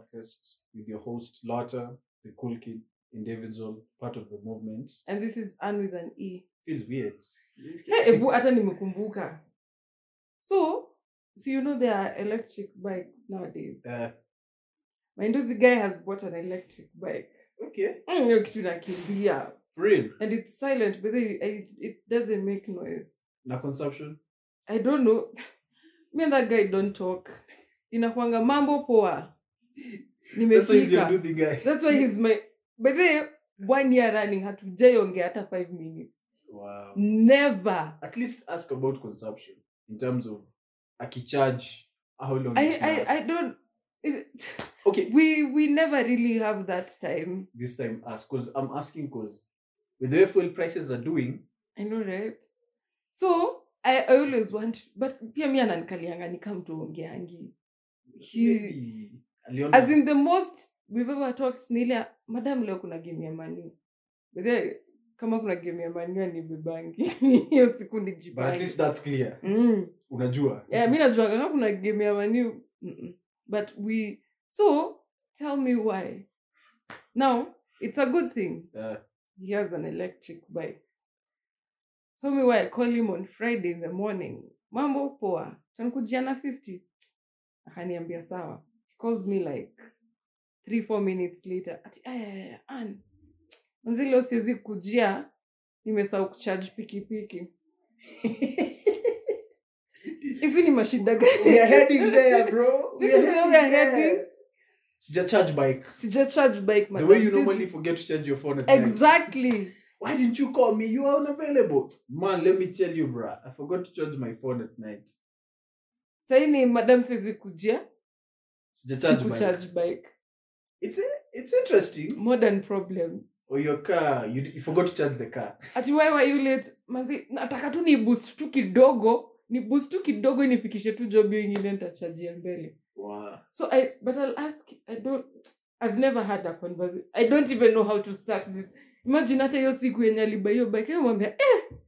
podcast with your host, Lotta, the cool kid in Davidsville, part of the movement. and this is Anne with an E. Feels weird. Hey, ebu hata nimekumbuka. So, so you know there are electric bikes nowadays. Uh, Mind you, the guy has bought an electric bike. okay. Mm, kitu. For real. And it's silent, but it, it, it doesn't make noise. Na consumption. I don't know. Me and that guy don't talk. Inakwanga mambo poa. That's why he's my by the way, one year running hatujaiongea hata five minutes. Wow. Never. At least ask about consumption in terms of akicharge, how long I I. I don't it- Okay, we we never really have that time. this time ask because I'm asking because with the fuel prices are doing, I know, right? So I, I always want but pia mi ananikalianga ni aliona As in the most we've ever talked ni ile madam leo kuna game ya mani. Bethe kama kuna game ya mania ni bebangi. Hiyo siku ni but at jipange. least that's clear. Mm. Unajua. Yeah, mi najua kama kuna game ya mani. But we so tell me why. Now, it's a good thing. yeah. he has an electric bike. Tell me why I call him on Friday in the morning. Mambo poa. tankujiana 50. Akaniambia sawa. Calls me like three, four minutes later. Ati, eh, Ann. Siwezi kujia. Nimesahau kucharge pikipiki. Hivi ni mashida gani? we are heading there, bro. This is where we are heading. Sija charge bike. Sija charge bike, The way you normally forget to charge your phone at night. Why didn't you call me? You are unavailable. Man, let me tell you, bruh. I forgot to charge my phone at night. Sahi ni madam siwezi kujia. Sija charge bike. Kucharge bike. It's a, it's interesting. Modern problems. Or your car, you, you forgot to charge the car. ati why were you late Manzi, nataka tu ni boost tu kidogo ni boost tu kidogo inifikishe tu job hiyo ingine nitachajia mbele Wow. so i but i'll ask i don't i've never had a conversation i don't even know how to start this imagine hata hiyo siku yenye alibai hiyo bike mwambia eh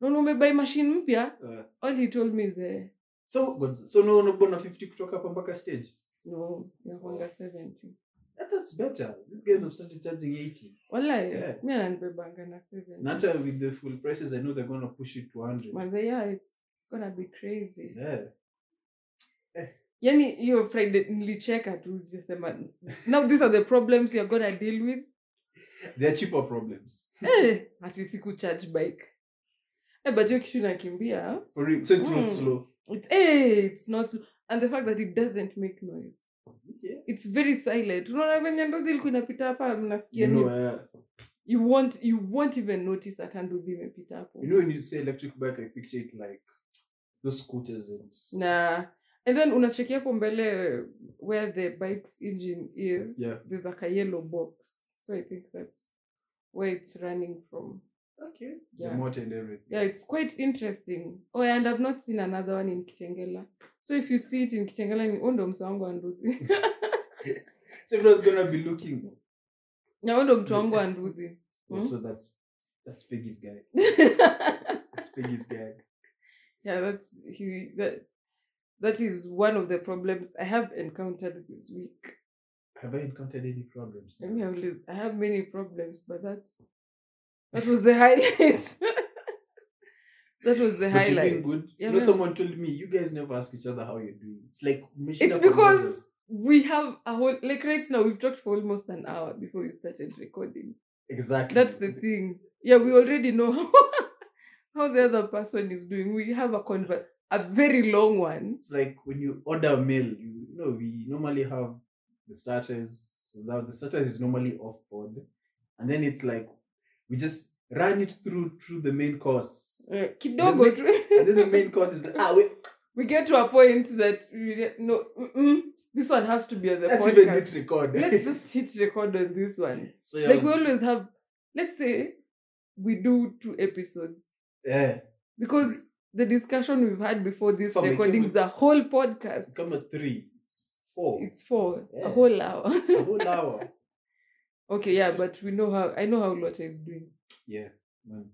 naona umebai mashine mpya Uh, all he told me is eh, so, so no unabona 50 kutoka hapa mpaka stage? No nakwanga 70 Yeah, that's better. These guys have started charging 80. wala Yeah. mi ananibebanga na 70 And after with the full prices, I know they're going to push it to 100. manze yeah it's, it's gonna be crazy Yeah. yani hiyo friday nilicheka tu nisema now these are the problems you're gonna deal with They're cheaper problems. eh, ati siku charge bike eh, but hiyo kitu inakimbia For real. So it's not Mm. slow. it's, eh, it's not and the fact that it doesn't make noise. Yeah. it's very silent. Unaona venye ndozi ilikuwa inapita hapa mnasikia You know, uh, you won't you won't even notice that ndozi imepita hapo. you know when you say electric bike, I picture it like those scooters and nah. And then unachekia hapo mbele where the bike's engine is yeah. there's like a yellow box. So i think that's where it's running from Okay. Yeah. The motor and everything. yeah it's quite interesting oh and i've not seen another one in kitengela so if you see it in kitengela ni undo wa nduthi So everyone's gonna be looking. na undo mtu wangu wa nduthi Oh, Hmm? so that's that's Peggie's guy. That's Peggie's guy. yeah that's he that that is one of the problems i have encountered this week Have I encountered any problems? I mean, I've lived, I have many problems, but that that was the highlight. that was the But you're highlight. good. Yeah, you know, man. someone told me you guys never ask each other how you're doing. It's like mission It's because we have a whole like right now we've talked for almost an hour before we started recording. exactly That's the thing. Yeah, we already know how the other person is doing. We have a convert a very long one. It's like when you order a meal, you, you know, we normally have the starters. So now the starters is normally off board. And then it's like we just run it through through the main course. Uh, kidogo And tu. And then the main course is ah wait, we get to a point that we get- no mm-mm, this one has to be on the let's even hit record. let's just hit record on this one. so yeah, Like we always have, let's say we do two episodes yeah. because the discussion we've had before this Fam, recording came is a whole podcast. Come at three. It's four. It's four Yeah. a whole hour. a whole hour. okay, yeah, but we know how I know how Lotter is doing. Yeah, man.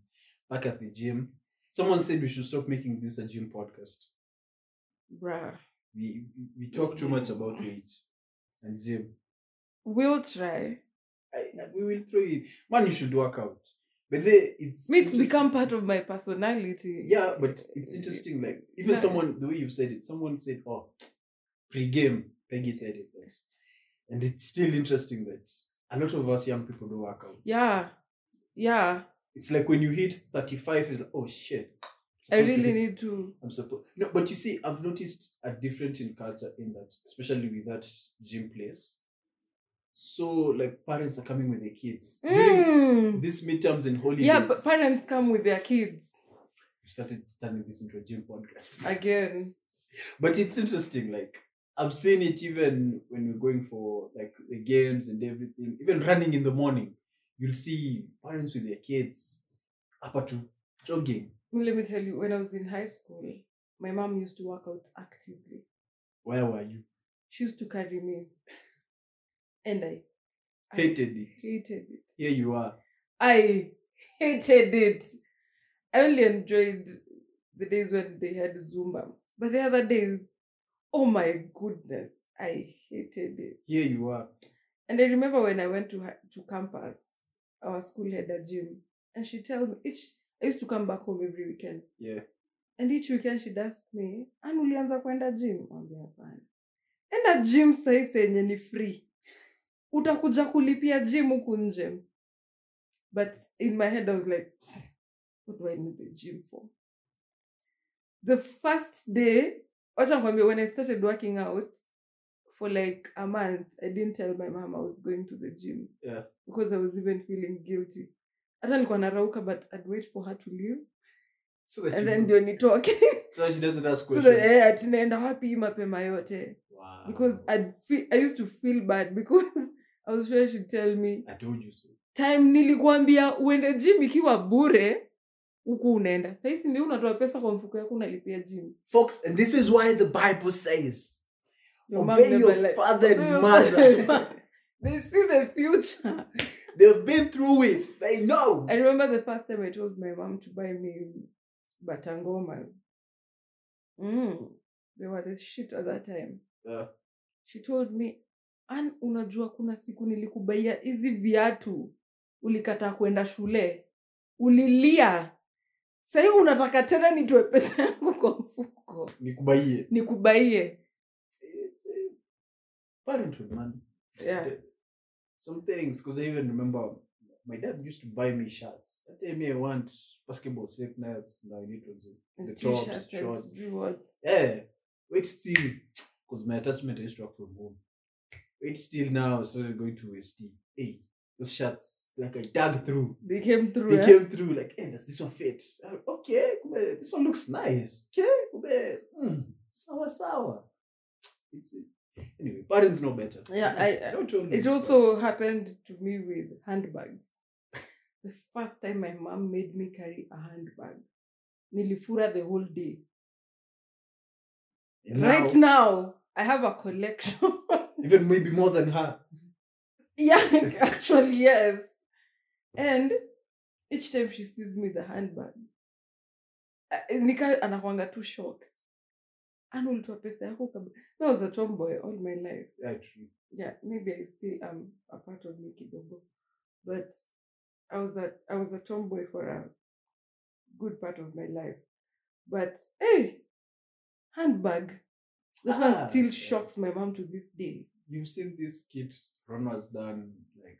Back at the gym. Someone said we should stop making this a gym podcast. Bruh. we we- talk too much about weight and gym. We'll try. I, we will throw it. Man, you should work out. But then it's it's become part of my personality. Yeah, but it's eh, interesting. Eh, like even Yeah. someone, the way you said it, someone said, "Oh, pre-game." Peggie said it, and it's still interesting that a lot of us young people do work out. Yeah. Yeah. it's like when you hit thirty-five, it's like, oh shit. I supposed to really need to. I'm supposed. No, but you see, I've noticed a difference in culture in that, especially with that gym place. So, like, parents are coming with their kids. During Mm. these midterms and holidays, Yeah, but parents come with their kids we started turning this into a gym podcast. again. but it's interesting. Like, I've seen it even when we're going for like the games and everything, even running in the morning. You'll see parents with their kids up to jogging. Let me tell you, when I was in high school, my mom used to work out actively. Where were you? She used to carry me. And I, I Hated it. hated it. Here you are. I hated it. I only enjoyed the days when they had Zumba. But the other days, oh my goodness, I hated it. Here you are. And I remember when I went to hi- to campus, our school had a gym, and she tells me each. I used to come back home every weekend, Yeah. and each weekend she'd ask me, "Anu ulianza kwenda gym?" Hapana. Enda gym saisi yenye ni free. Utakuja kulipia gym huku nje. But in my head I was like, what do I need the gym for? The first day, wacha nikwambie, when I started working out for like a month, I didn't tell my mom I was going to the gym. Yeah. Because I was even feeling guilty. Hata nilikuwa narauka but I'd wait for her to leave So that and then ndio nitoke. so she doesn't ask so that eh, wapi mapema yote wow. because I'd feel, I used to feel bad because I was sure she'd tell me I told you so. time nilikuambia uende gym ikiwa bure huku unaenda sahizi ndio unatoa pesa kwa mfuko yako unalipia gym Folks, and this is why the Bible says, Your obey your li- father and mother. father and mother. they see the future They've been through it. They know. I remember the first time I told my mom to buy me batangomas. Mm, they were the shit at that time. Yeah. She told me, An, unajua kuna siku nilikubaia hizi viatu ulikataa kwenda shule ulilia sahii unataka tena nitoe pesa yangu kwa mfuko Nikubaie. nikubaie parenthood, man. yeah. The- Some things, because I even remember my dad used to buy me shirts. That time me, I want basketball slipknots. Now I need to do the tops, shorts. Yeah. Wait still, because my attachment I used to work from home. Wait still now, I started going to ST. Hey, those shirts, like I dug through. They came through. They eh? came through like, hey, does this one fit? Uh, Okay, this one looks nice. Okay, mm, sour, sour. It's anyway. Parents know better. Yeah, I- don't always, It but- also happened to me with handbags. The first time my mom made me carry a handbag, nilifura the whole day. And Right now, now, I have a collection. even maybe more than her. Yeah, actually, yes. And each time she sees me the handbag, uh, nika anakwanga too shocked. Ulitoa pesa yako kabla. I was a tomboy all my life. Yeah, true. yeah, maybe I still am a part of me kidogo, but I was a I was a tomboy for a good part of my life. But hey, handbag. That Ah, one still shocks my mom to this day. You've seen this kid Ron has done like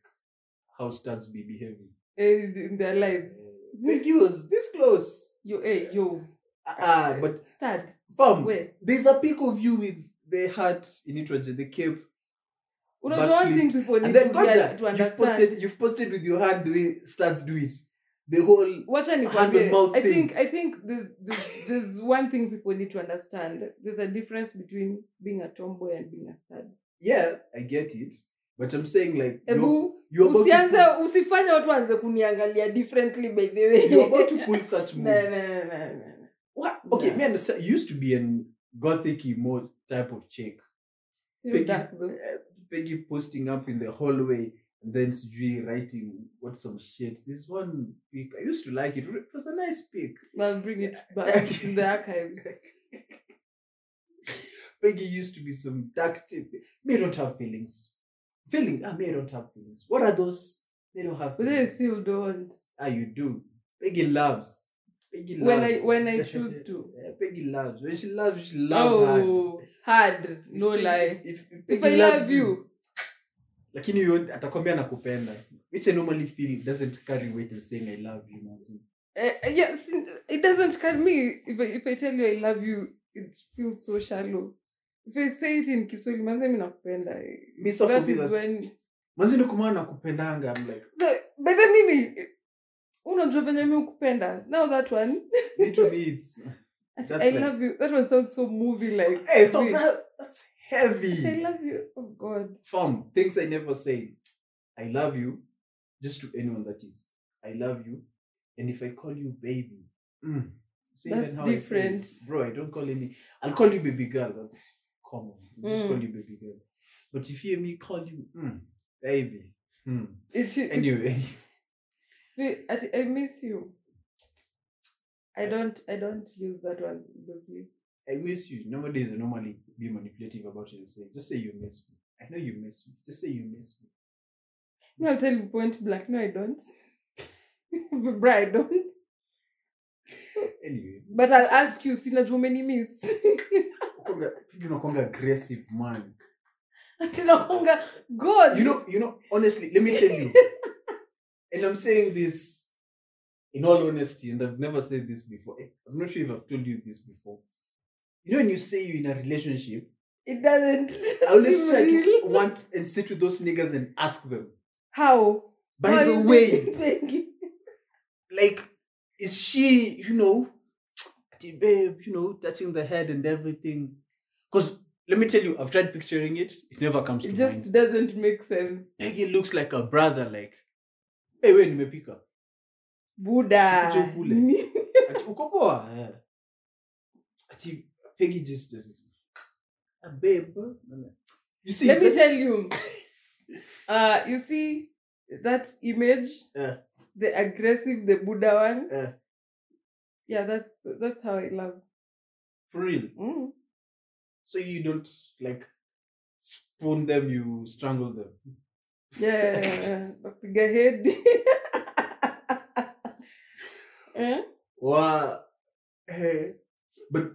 how studs be behaving. eh, In their lives. Uh, use this close. You, hey, yo, Ah, Uh, but Dad, fam, where? there's a pic of you with the hat in it, the cape, Unajua one thing backflipped. people need and then to, gotcha, to you've posted, you've posted with your hand the way studs do it. The whole Wacha hand and mouth I thing. think I think there's, there's, there's one thing people need to understand. There's a difference between being a tomboy and being a stud. yeah, I get it, but I'm saying like you're, Ebu you're usianze pull, usifanye watu waanze kuniangalia differently by the way you're about to pull such No, moves. no, no, no, no. What? Okay, Nah. me understand. You used to be an gothic emo type of chick. Peggie, uh, Peggie posting up in the hallway and then Sujui writing what some shit. This one pic, I used to like it. It was a nice pic. I'll bring it back in the archives. Peggie used to be some dark chick. Me don't have feelings. Feeling, ah, me don't have feelings. What are those? They don't have feelings. they still don't. Ah, you do. Peggy loves. Peggy loves. When I- when I choose to. Yeah, Peggy loves. When she loves, she loves oh, hard. No If lie. If, if, If Peggy I loves love you, lakini huyo atakwambia nakupenda which i normally feel doesn't carry weight as saying i love you Martin. uh, yes, it doesn't carry me. If I, if I tell you I love you, it feels so shallow. If I say it in Kiswahili, manze mi nakupenda. Me, so for me, is that's- when mazini kumana nakupendanga i'm like The- by the mimi unajua venye mi ukupenda now that one. Literally it's That's i like- love you. That one sounds so movie like hey fuck, sweet. that, that's heavy. I love you. Oh god. Fam, things i never say. I love you. Just to anyone that is. I love you. And if i call you baby mm, see That's I say it. different. bro i don't call any i'll call you baby girl that's common I'll just Mm. call you baby girl but if you hear me call you mm, baby mm. it, it, anyway Wait, ati, i miss you i don't i don't use that one loosely. I miss you. Nowadays, I normally be manipulative about it and say, just say you miss me. I know you miss me. Just say you miss me. me i'll tell you point blank no i don't Bro, i don't Anyway, but i'll ask you sinajua many miss Unakuanga aggressive man. ati nakwanga god You know, you know, honestly, let me tell you. and I'm saying this in all honesty, and I've never said this before. Eh, I'm not sure if I've told you this before. You know, when you say you're in a relationship, it doesn't I always try to want and sit with those niggas and ask them. how By How the way, thinking? like is she you know ati, babe you know touching the head and everything because let me tell you i've tried picturing it it never comes to it just doesn't make sense peggie looks like a brother like hey we nimepika buddha Sikuje ukule. Ni- ati uko poa Eh. ati peggie just did it. Ah, babe you see let me tell you uh you see that image Yeah. the aggressive the buddha one Yeah. Yeah that's that's how i love for real mm. so you don't like spoon them you strangle them yeah napiga head eh? Wow. Hey. But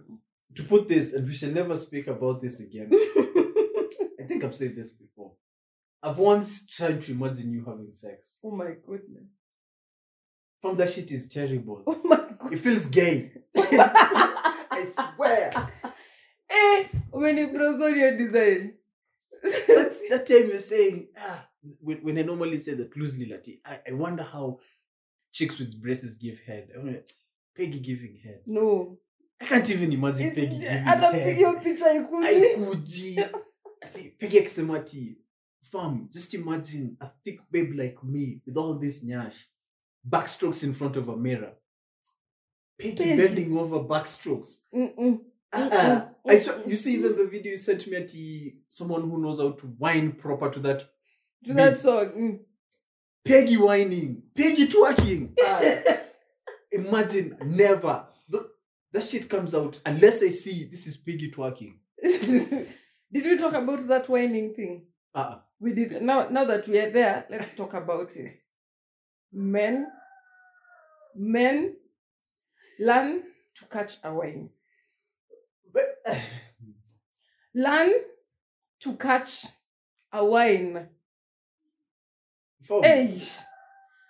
to put this, and we shall never speak about this again. I think I've said this before. I've once tried to imagine you having sex. oh my goodness From that shit is terrible. oh my god It feels gay. I swear. eh umenibroson your design That's that time you're saying, ah, when, when I normally say that loosely, Lati, I, I wonder how chicks with braces give head. I wonder, Peggy giving head. no I can't even imagine Peggy giving head. hiyo picha ikuji haikuji ati peke akisema ati fam just imagine a thick babe like me with all this nyash backstrokes in front of a mirror. Peggie Peggie. bending over backstrokes. Mm-mm. uh-uh. I saw, you see even the video you sent me ati someone who knows how to whine proper to that to that song mm. Peggie whining. Peggie twerking. Ah, imagine never. Th- that shit comes out unless I see this is Peggie twerking. Did we talk about that whining thing? Uh-uh. we did now now that we are there let's talk about it men men learn to catch a wine learn to catch a wine hey.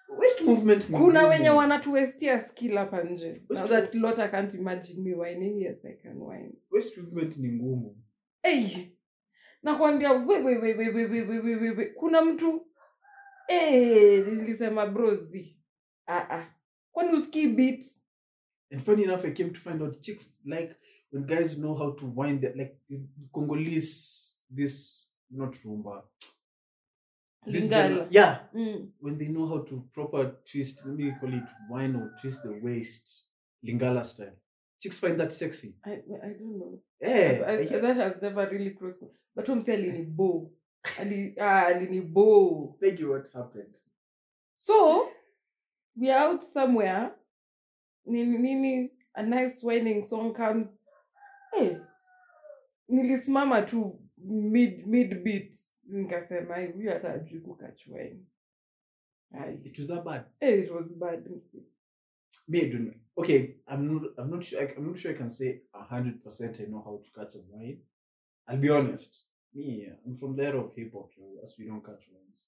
Waste movement kuna wenye wanatuwestia skill hapa nje now that lot i can't imagine me whining yes i can whine waste movement ni ngumu hey. nakwambia kuna mtu hey, nilisema brozi. Uh-uh. kwani usikii beat and funny enough i came to find out chicks like when guys know how to wind the like congolese this not rumba. This yeah. Mm. when they know how to proper twist let me call it wine or twist the waist lingala style. Chicks find that sexy. I, I don't know. Eh I, I I, that has never really crossed me. But umse ni Ali, ah, alinibo thank you what happened so we are out somewhere nini nini a nice wedding song comes hey, nilisimama tu mid mid beat nikasema "Ai, huyu hata ajui kukachweni It was that bad. hey, it was bad. Me, I don't know. Okay, I'm not. I'm not sure. I, I'm not sure I can say hundred percent. I know how to catch a wine. I'll be honest. Me, I'm from the era of hip hop, you know, as we don't catch wines.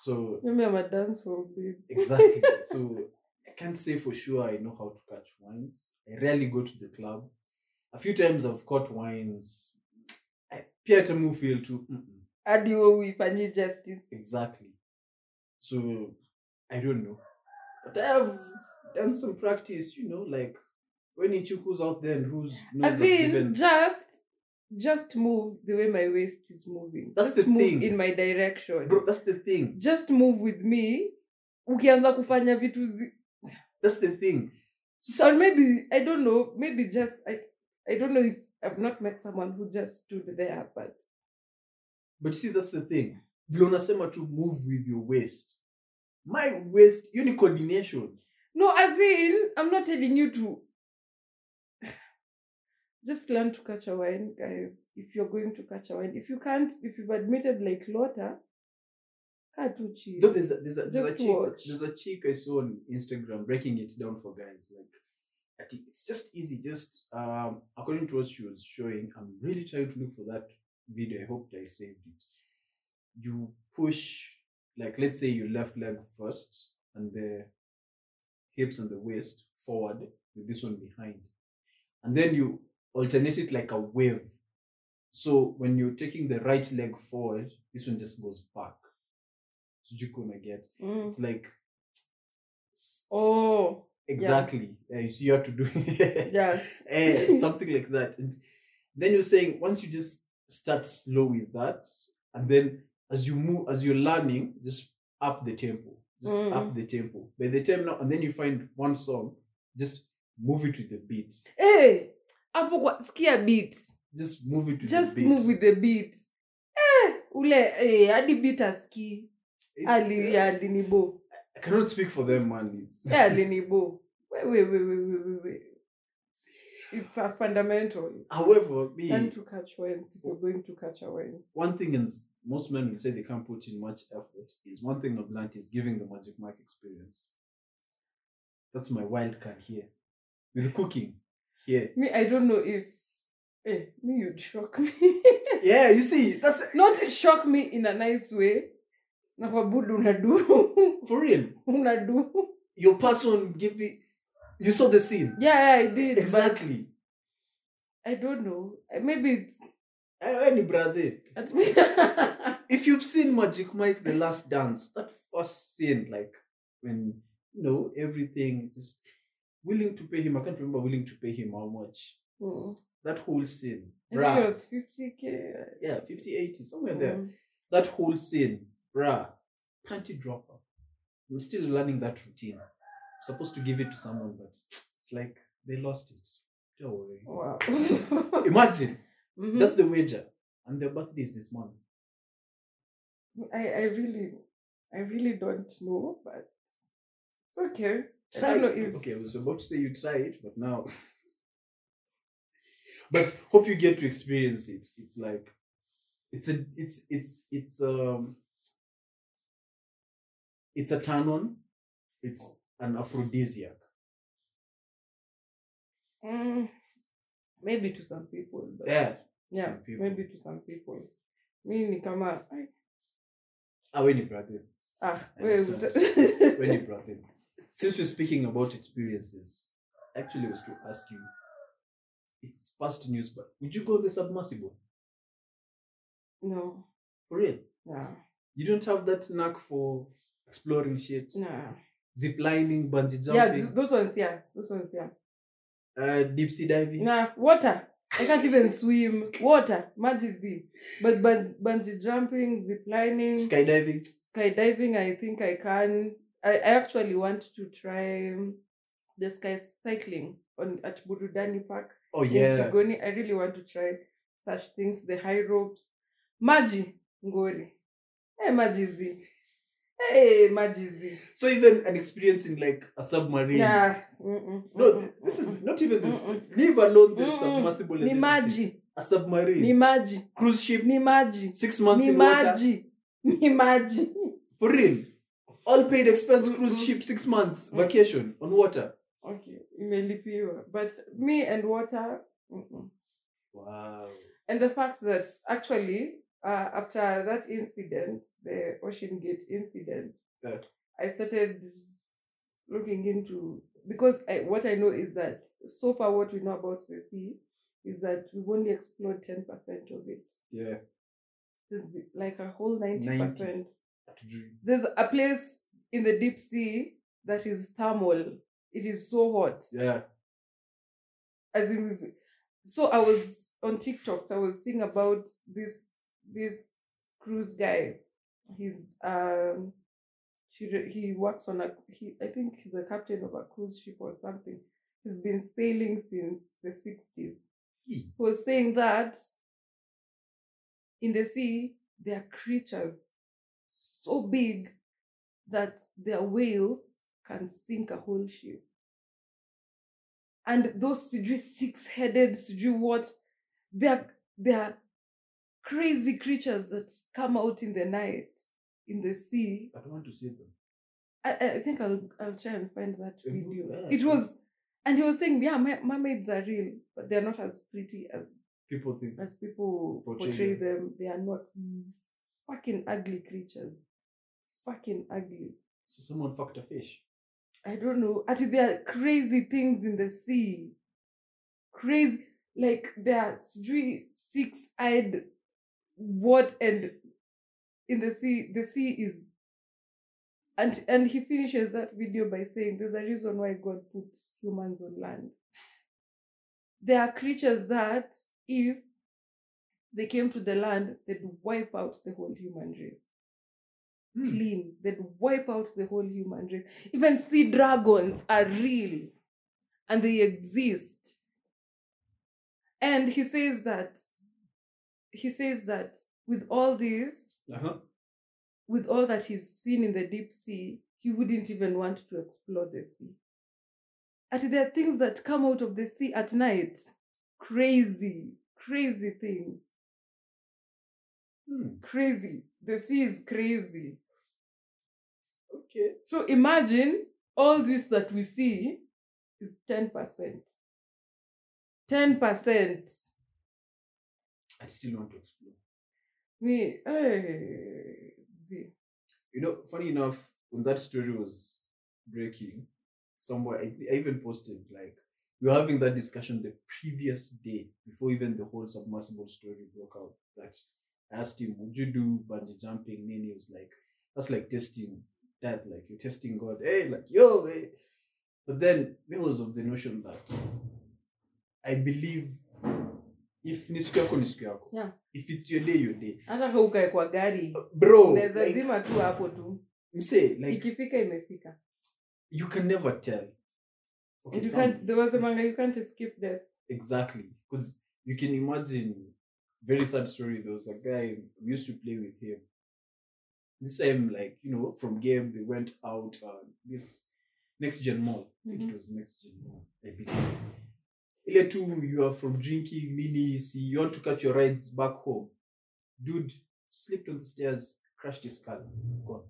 So maybe I'm a dance hall babe. exactly. so I can't say for sure I know how to catch wines. I rarely go to the club. A few times I've caught wines. I pia hata mu feel too. Hadi we uifanyie justice Exactly. So I don't know. But I have done some practice, you know, like when Ichuku's out there and who's knows as in given- just just move the way my waist is moving That's just the move thing. in my direction Bro, that's the thing. just move with me ukianza kufanya vitu zi- That's the thing. or maybe i don't know maybe just i i don't know if i've not met someone who just stood there but But you see, that's the thing. Vile unasema to move with your waist. My waist, you need coordination. no as in i'm not telling you to just learn to catch a wine guys if you're going to catch a wine if you can't if you've admitted like lotter kaa tu chini. Though there's a, there's a, there's a chick, watch. there's a chick I saw on Instagram breaking it down for guys. Like, I think it's just easy. Just um, according to what she was showing, I'm really trying to look for that video. I hope I saved it. You push, like, let's say your left leg first, and the hips and the waist forward with this one behind, and then you alternate it like a wave. So when you're taking the right leg forward, this one just goes back. So you gonna get Mm. it's like oh exactly yeah. you see you have to do yeah Eh, something like that and then you're saying once you just start slow with that and then as you move as you're learning just up the tempo just Mm. up the tempo by the time now and then you find one song just move it with the beat hey hapo kwa skia beat just move it with just the beat. move with the beat. Eh ule eh hadi beat aski ali uh, alinibo i cannot speak for them man. It's eh alinibo we we we we we we we. It's a fundamental. However me and to catch wines if you're going to catch a one thing is most men will say they can't put in much effort is one thing I've learned is giving the magic mark experience. That's my wild card here. With cooking here. me i don't know if eh me you'd shock me Yeah, you see, that's not shock me in a nice way na kwa budu unadu for real. unadu Your person give me you saw the scene. yeah, yeah i did Exactly. i don't know Eh, maybe Eh, Any brother. If you've seen Magic Mike the last dance, that first scene, like when you know everything just willing to pay him. I can't remember willing to pay him how much. Mm. That whole scene. I think bruh. it was 50k. yeah, 50, 80, somewhere there. Mm. That whole scene, bruh, panty dropper. I'm still learning that routine. I'm supposed to give it to someone, but it's like they lost it. Don't worry. Wow. Imagine Mhm. that's the wager, and their birthday is this month. I, I really, I really don't know, but it's okay. I Try don't know it. Okay, I was about to say you try it, but now. but hope you get to experience it. It's like, it's a, it's, it's, it's um, it's a turn on. It's an aphrodisiac. mm, maybe to some people, but Yeah. yeah, some people. maybe to some people. Me ni kama ai, Ah, when you brought it. ah, I wewe understand. uta- When you brought it. Since we're speaking about experiences, actually, I was to ask you. It's past news, but would you go the submersible no, for real? nah, You don't have that knack for exploring shit, nah. zip lining, bungee Yeah, jumping, th- those ones, yeah, those ones, yeah. uh, deep sea diving. Nah, water. I can't even swim. Water, majesty. But but bungee jumping, zip lining, skydiving. skydiving, I think I can. I, I actually want to try um, the sky cycling on at Burudani Park Oh in. Tigoni. I really want to try such things. The high ropes, maji ngori. Hey majizi. Hey majizi. So even an experience in like a submarine. Yeah. Mm-mm, No, mm-mm, this is not even this. Mm-mm. Leave alone the submersible. Ni maji. A submarine. ni maji Cruise ship. ni maji Six months ni in water. maji ni maji For real. All paid expense cruise Mm-mm. ship, six months Mm. vacation on water. okay imelipiwa but me and water mm-mm. Wow. and the fact that actually uh, after that incident the OceanGate incident Yeah. i started looking into because I, what i know is that so far what we know about the sea is that we've only explored 10% of it Yeah. there's like a whole 90% there's a place in the deep sea that is thermal. It is so hot. Yeah. as in so i was on tiktok so i was seeing about this this cruise guy. He's um he, he works on a he i think he's a captain of a cruise ship or something. He's been sailing since the 60s Hmm. he was saying that in the sea there are creatures so big that their whales can sink a whole ship and those sijui six-headed sijui what they're they're crazy creatures that come out in the night in the sea I don't want to see them. i, I think i'll i'll try and find that Yeah, video yeah, it was and he was saying yeah mermaids are real but they're not as pretty as People think. as people Portray portray, them. them. They are not fucking ugly creatures. Fucking ugly. So someone fucked a fish. I don't know. Actually, there are crazy things in the sea. Crazy, like there are three six-eyed what and in the sea. The sea is, and and he finishes that video by saying, "There's a reason why God put humans on land. There are creatures that, if they came to the land, they'd wipe out the whole human race." Hmm. clean. They'd wipe out the whole human race. Even sea dragons are real and they exist. And he says that he says that with all this, Uh-huh. with all that he's seen in the deep sea, he wouldn't even want to explore the sea. And there are things that come out of the sea at night. Crazy, crazy things. Hmm. Crazy. The sea is crazy. Okay. So imagine all this that we see is 10%. 10%. I still want to explore. Me, hey, see. You know, funny enough, when that story was breaking, somewhere I, I even posted like we were having that discussion the previous day before even the whole submersible story broke out. That I asked him, "Would you do bungee jumping?" And he was like, "That's like testing that, like you're testing God." Hey, like yo, hey. But then was of the notion that I believe if ni siku yako ni siku yako. Yeah. If it's your day, your day. hata ka ukae kwa gari uh, Bro, like, zima tu hapo tu msee, like ikifika imefika you can never tell. Okay, you can't, there was a manga you can't escape death exactly because you can imagine. Very sad story. There was a guy we used to play with him. This time, like you know, from game they went out. Uh, this next gen mall. I think it was next gen mall. I believe. Ile tu you are from drinking mini. See, you want to catch your rides back home. Dude slipped on the stairs, crashed his car, gone.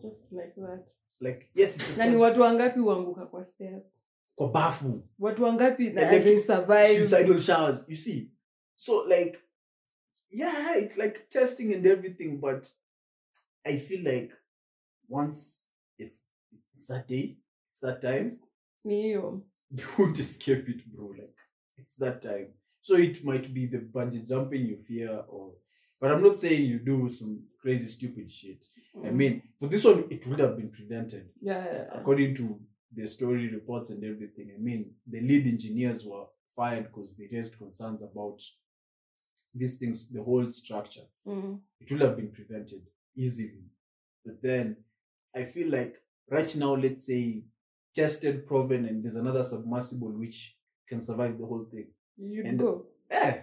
just like that Like yes, it's a na ni watu wangapi huanguka kwa stairs kwa bafu. watu wangapi na they survive suicidal showers. You see, so like, yeah, it's like testing and everything, but I feel like once it's it's that day, it's that time, hiyo you won't escape it, bro. Like it's that time. So it might be the bungee jumping you fear, or but I'm not saying you do some crazy stupid shit. I Mm. mean, for this one, it would have been prevented yeah, yeah, yeah. according to the story reports and everything, I mean, the lead engineers were fired because they raised concerns about these things, the whole structure. Mm. It would have been prevented easily. But then I feel like right now, let's say tested, proven, and there's another submersible which can survive the whole thing. And- go Eh,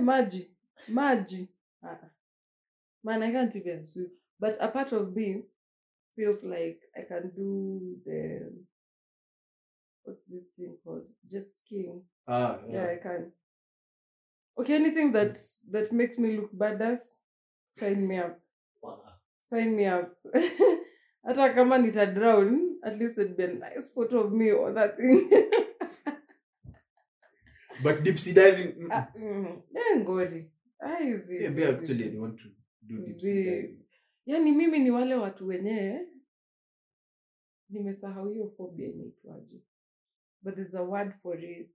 maji maji Ah, man i can't even swim but a part of me feels like i can do the what's this thing called jet skiing Ah, Yeah, I can. Okay, anything that that makes me look badass, sign me up. Wow. Sign me up. Hata kama nita drown, at least there'd be a nice photo of me or that thing. But deep sea diving. Ah, mm, eh, ngori. Ah, yeah, me actually, I want to do deep sea diving. yaani mimi ni wale watu wenyewe nimesahau hiyo phobia inaitwaje but there's a word for it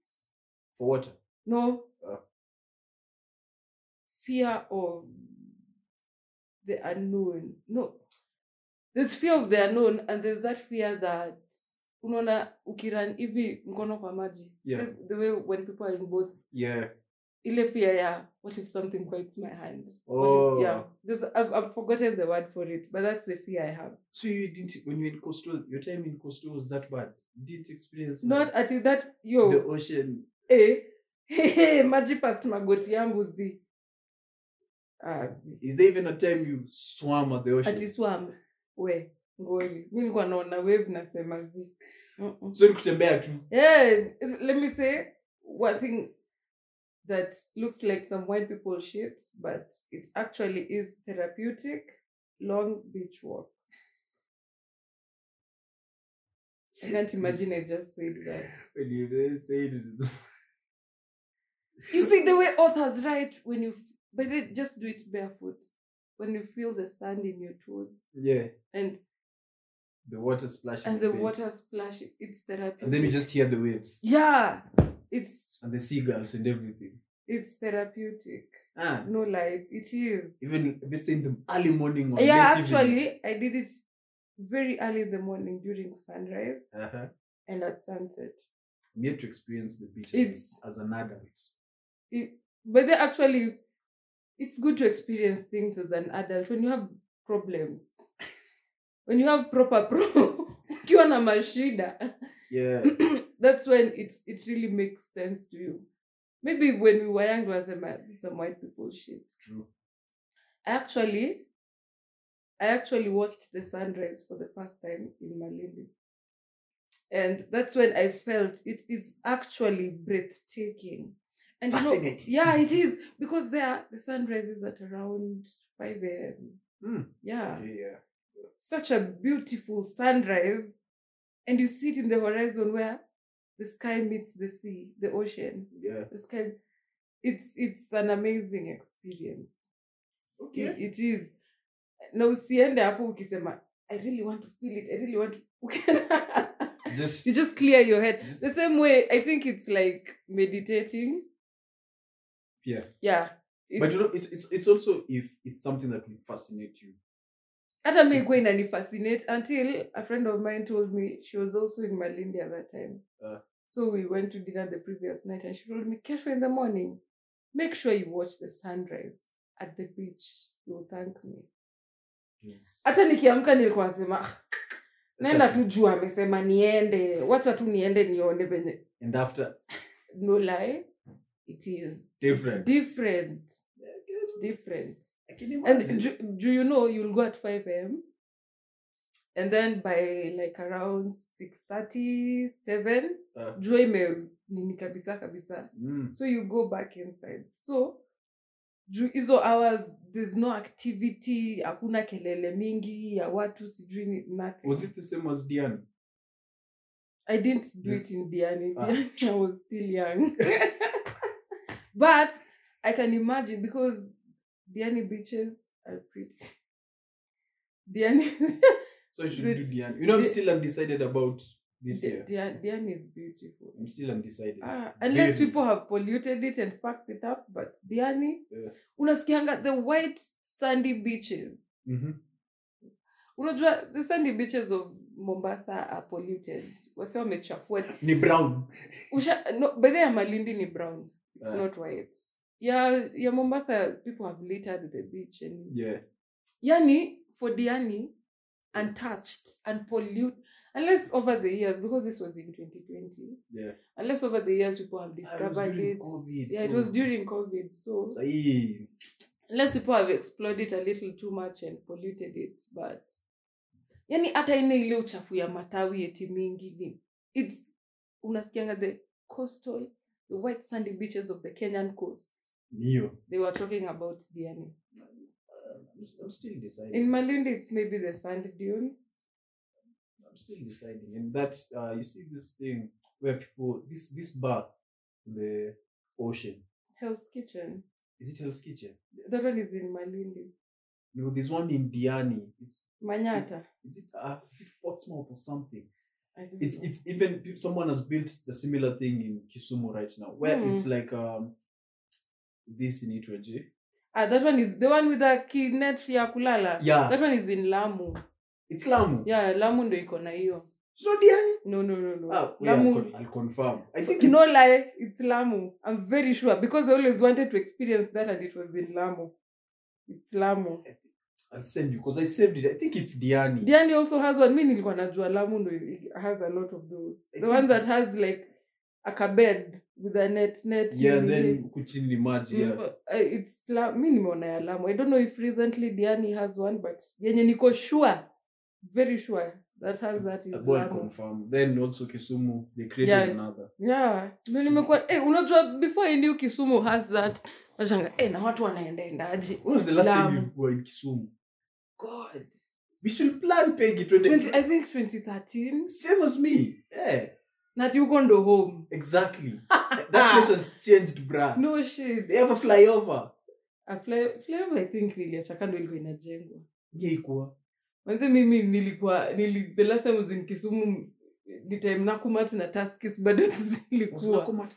For water. no Ah. Fear of the unknown no there's fear of the unknown and there's that fear that unaona ukiran hivi mkono kwa maji Yeah. The way when people are in boats Yeah. ile fear ya what if something bites my hand Oh. if, yeah there's, I've, I've forgotten the word for it but that's the fear i have So you didn't when you were in coastal your time in coastal was that bad? You didn't experience not until that yo the ocean. eh, hey, maji past magoti yangu zi zi. Is there even a time you swam at the ocean? ati swam we ngori mi nilikuwa naona wave nasema zi Mm-mm. So ni kutembea tu. yeah let me say one thing that looks like some white people shit but it actually is therapeutic long beach walk i can't imagine i just said that When you said it. You see the way authors write when you, but they just do it barefoot. When you feel the sand in your toes Yeah. and The water splashing. and the water splashing. it's therapeutic. And then you just hear the waves. yeah, it's And the seagulls and everything. it's therapeutic. Ah. No lie, it is. Even if it's in the early morning or yeah, late evening. actually, I did it very early in the morning during sunrise Uh-huh. and at sunset. I'm yet to experience the beach It's- as an adult. It, but they actually, it's good to experience things as an adult when you have problems. When you have proper pro, ukiwa na mashida, Yeah. that's when it it really makes sense to you. Maybe when we were young, we were some, some white people shit. True. I actually, I actually watched the sunrise for the first time in Malindi. And that's when I felt it is actually breathtaking. And you know, Fascinating. yeah, it is because there the sunrise is at around 5 a.m. Hmm. Yeah, Yeah. such a beautiful sunrise. And you see it in the horizon where the sky meets the sea, the ocean. Yeah. The sky, it's it's an amazing experience. Okay. It, it is. Na usiende hapo ukisema I really want to feel it. I really want to Just you just clear your head. Just- the same way I think it's like meditating. Yeah. Yeah. But you know, it's it's it's also if it's something that will fascinate you. hata mi kuwa inani fascinate until a friend of mine told me she was also in Malindi at that time. Uh. so we went to dinner the previous night and she told me, Kesho in the morning, make sure you watch the sunrise at the beach. You will thank me. Yes. nikiamka nilikuwa nasema "Ah, naenda tu juu amesema niende wacha tu niende nione venye And after no lie it is different. It's different it's different and do, do you know you'll go at 5 a.m and then by like around 6:30 7 Uh. jua ime nini kabisa kabisa Mm. so you go back inside so hizo hours there's no activity hakuna kelele mingi ya watu sijui nothing. Was it the same as Diane? I didn't do This- it in Diani. Ah. Diani, I was still young. but I can imagine because Diani beaches are pretty. Diani, So you should do diani You know, I'm still undecided about this year. Diani, Diani is beautiful. I'm still undecided. Ah, unless Very. people have polluted it and fucked it up, but Diani, Yeah. unaskianga the white sandy beaches. Mm-hmm. Unajua the sandy beaches of Mombasa are polluted. Wase wamechafua Ni brown. Usha, no, by the Malindi ni brown. It's Ah. not white. Yeah, yeah, Mombasa people have littered the beach and Yeah. yani for Diani, untouched, unpollute. Unless over the years, because this was in 2020, Yeah. unless over the years people have Ah, discovered it. COVID, yeah, it was during COVID. So say. unless people have explored it a little too much and polluted it, but yani hata ine ile uchafu ya matawi eti mingi ni it's unasikianga the coastal the white sandy beaches of the Kenyan coast. Neo. They were talking about Diani. Uh, I'm, I'm still deciding. In Malindi, it's maybe the sand dunes. I'm still deciding. And that uh, you see this thing where people this this bar, the ocean. Hell's Kitchen. Is it Hell's Kitchen? That one is in Malindi. No, there's one in Diani. It's Manyata. is it uh, is it Portsmouth or something? It's it's even someone has built the similar thing in Kisumu right now, where it's like um this in Itwaji. Ah, that one is the one with the kinet ya kulala. Yeah, That one is in Lamu. it's Lamu. Yeah, Lamu ndo iko na hiyo. So Diani. No, no, no, no. Ah, I'll, Lamu. con- I'll confirm. I think no it's, lie, it's Lamu. I'm very sure because I always wanted to experience that and it was in Lamu. It's Lamu. I'll send you because I saved it. I think it's Diani. Diani also has one. Mi nilikuwa najua Lamu ndo has a lot of those. I The one that has like a kabed with a net net. yeah, maji. It's La- mi nimeona ya Lamu. I don't know if recently Diani has one, but yenye niko sure, very sure that has that is I'll go and Lamu. confirm. Then also Kisumu, they created Yeah. another. Yeah, ndio nimekuwa eh, unajua before I knew Kisumu has that. Nashanga eh, na watu wanaenda endaje? When was the last time you were in Kisumu? God. We should plan pegi 20. 20, I think 2013. Same as me. Yeah, That you gone to home. exactly. that place has changed, bra No shit. They have a flyover. A fly, flyover I think niliacha kando ilikuwa inajengwa. Yeah, ikuwa. Manze mimi nilikuwa nili the last time was in Kisumu ni time Nakumatt na taskis bado zilikuwa.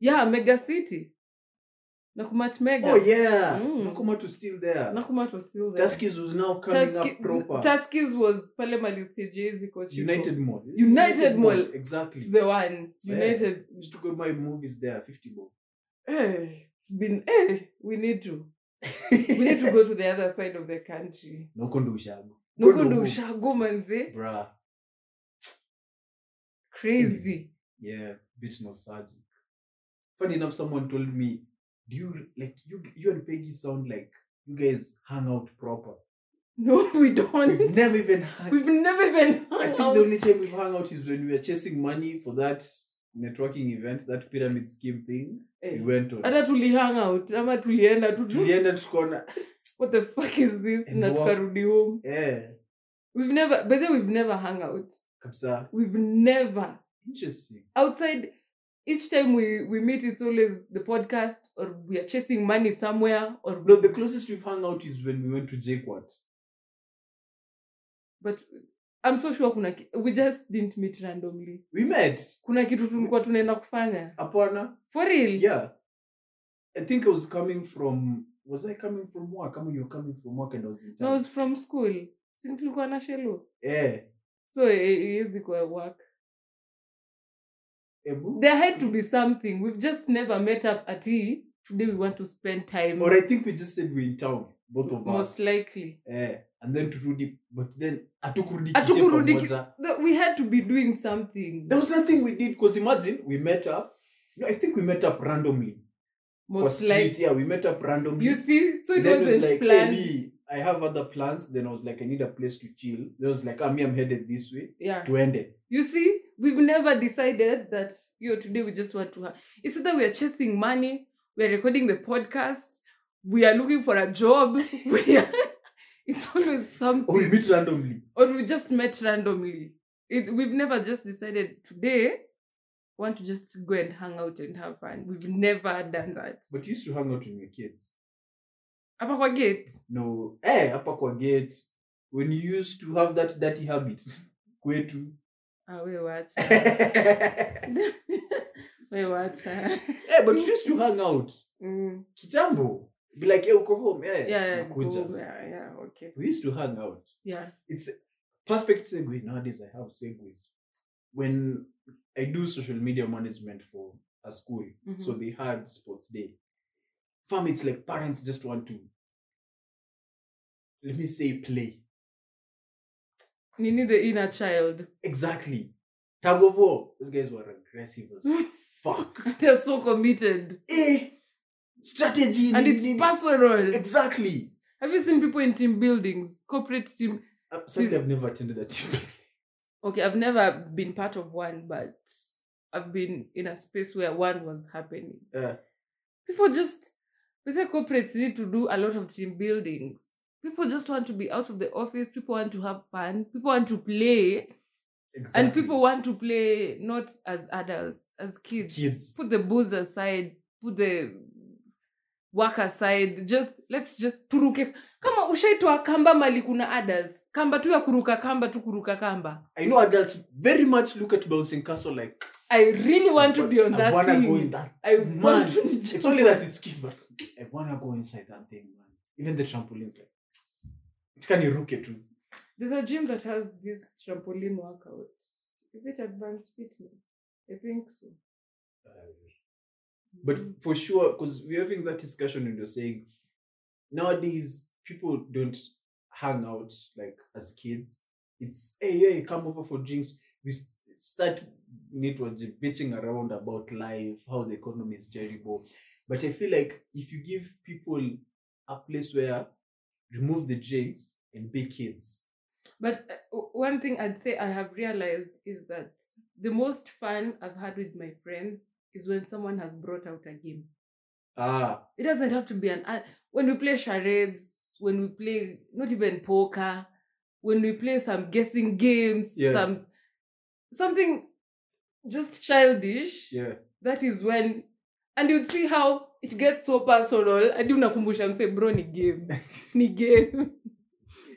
Yeah, Mega City. Nakumatt Mega. Oh yeah. Mm. Nakumatt was still there. Nakumatt was still there. Tuskys was now coming Tuskys- up proper. Tuskys was pale mali stage ziko Chico. United Mall. United Mall. Exactly. It's the one. Yeah. Used to go my movies there, 50 bob. It's been we need to. We need to go to the other side of the country. Nokondo Ushago. Nuko Go ndo to- ushago manze. Bruh. Crazy. Yeah, bit nostalgic. Funny enough, someone told me, "Do you like you? You and Peggy sound like you guys hang out proper. No, we don't. We've never even hung. We've never even I think out. the only time we've hung out is when we were chasing money for that networking event, that pyramid scheme thing. Eh, We went on. hata tuli hang out ama tulienda tu tu- Tulienda tukaona, what the fuck is this And na tukarudi home Yeah. we've never but then we've never hung out kabisa. we've never Interesting. outside each time we we meet it's always the podcast or we are chasing money somewhere or No, the closest we've hung out is when we went to Jaquat. but i'm so sure kuna we just didn't meet randomly We met. kuna kitu tulikuwa tunaenda kufanya hapana for real Yeah. I think I was coming from was I coming from work? Kama you were coming from work and I was in no, I was from school since tulikuwa na shelo Eh. so iwezi kuwa work Ebu. there had to be something we've just never met up at tea today we want to spend time Or I think we just said we're in town, both of most us. Most likely Eh. And then to turudi, but then atukurudi Hatukurudi kite ki- pamoja. The- we had to be doing something There was nothing we did because imagine we met up. No, I think we met up randomly. Most likely yeah, we met up randomly. you see so it then it was wasn't like, planned hey, I have other plans. Then I was like, I need a place to chill. Then I was like, ah, me, I'm headed this way yeah to end it. you see we've never decided that you know, today we just want to have it's either we are chasing money we are recording the podcast we are looking for a job we are it's always something Or we meet randomly. or we just met randomly it, we've never just decided today want to just go and hang out and have fun we've never done that But you used to hang out with your kids. hapa kwa gate No, eh, hapa kwa gate. When you used to have that dirty habit. Kwetu. awe we watch what? we watch but you used to hang out. mm. Kitambo. Be like, hey, uko home. Eh, yeah yeah, go, yeah yeah okay We used to hang out. yeah It's a perfect segue. Nowadays, I have segues. When I do social media management for a school, so Mhm. they had sports day. Fam, it's like parents just want to, let me say, play. Nini the inner child. Exactly. Tag of war. Those guys were aggressive as fuck. They're so committed. Eh, strategy. And it's personal. Exactly. Have you seen people in team buildings? Corporate team. Uh, sadly, I've never attended a team. building. Okay, I've never been part of one, but I've been in a space where one was happening. Yeah. People just with the corporates need to do a lot of team buildings. People just want to be out of the office. People want to have fun. People want to play, Exactly. and people want to play not as adults, as kids. kids. Put the booze aside. Put the work aside. Just let's just turuke. Kama ushaitwa kamba mali kuna adults. Kamba tu ya kuruka kamba tu kuruka kamba. I know adults very much look at bouncing castle like I really want to be on I that wanna thing. go in that. I Man, want to. It's only that it's kids, but I wanna go inside that thing, man. Even the trampolines, like it can ruke too. There's a gym that has this trampoline workout. Is it advanced fitness? I think so. But mm-hmm. for sure, because we're having that discussion and you're saying nowadays people don't hang out like as kids. It's hey, hey, come over for drinks. We start networking, bitching around about life, how the economy is terrible. But I feel like if you give people a place where remove the drinks and be kids. But uh, one thing I'd say I have realized is that the most fun I've had with my friends is when someone has brought out a game. Ah, It doesn't have to be an ad- when we play charades, when we play not even poker, when we play some guessing games, Yeah. some something just childish. yeah. that is when and you'd see how it gets so personal I do unakumbusha mse bro ni game ni game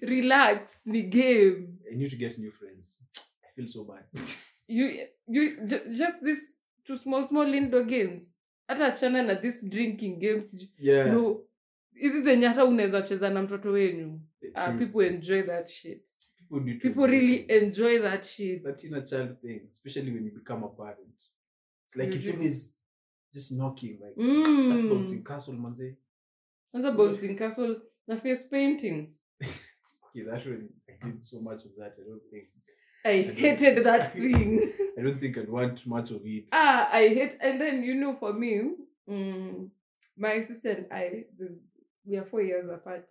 relax ni game I need to get new friends. I feel so bad. you you ju- just this two small small indoor games hata achana na this drinking games Yeah. no hizi zenye hata unaweza cheza na mtoto wenyu uh, people enjoy that shit people need to people really it. enjoy that shit that inner child thing, especially when you become a parent. It's like it's always just knocking, like that bouncing mm. castle, manze. kwanza bouncing castle na face painting Okay, that one I did so much of that. I don't think I don't- hated that thing. I don't think I'd want much of it. ah, I hate, and then you know, for me, mm, my sister and I, the- we are four years apart.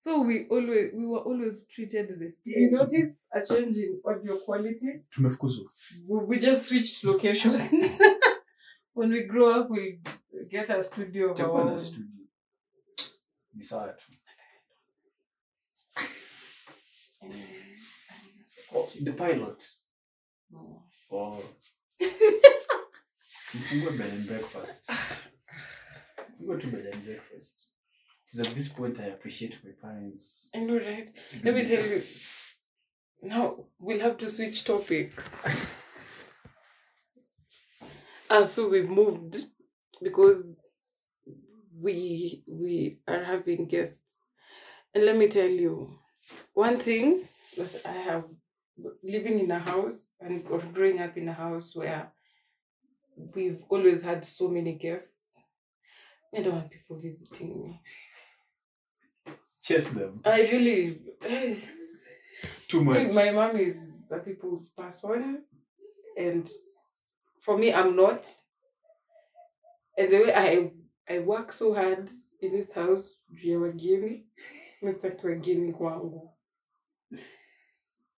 So we always, we were always treated the same. You notice a change in audio quality? Tumefukuzwa. We, we just switched locations. when we grow up, we'll get a studio of Tutakuwa our own. studio. Ni sawa tu. Oh, the pilot. No. Oh. oh. Mfungue bed and breakfast. Mfungue tu bed and breakfast. Is at this point I appreciate my parents. I know, right? Let me tell you. Now we'll have to switch topics. And ah, so we've moved because we we are having guests. And let me tell you, one thing that I have living in a house and or growing up in a house where we've always had so many guests. I don't want people visiting me. Chase them. I really Too much. my mom is a people's person and for me i'm not and the way i i work so hard in this house juu ya wageni nataki wageni kwangu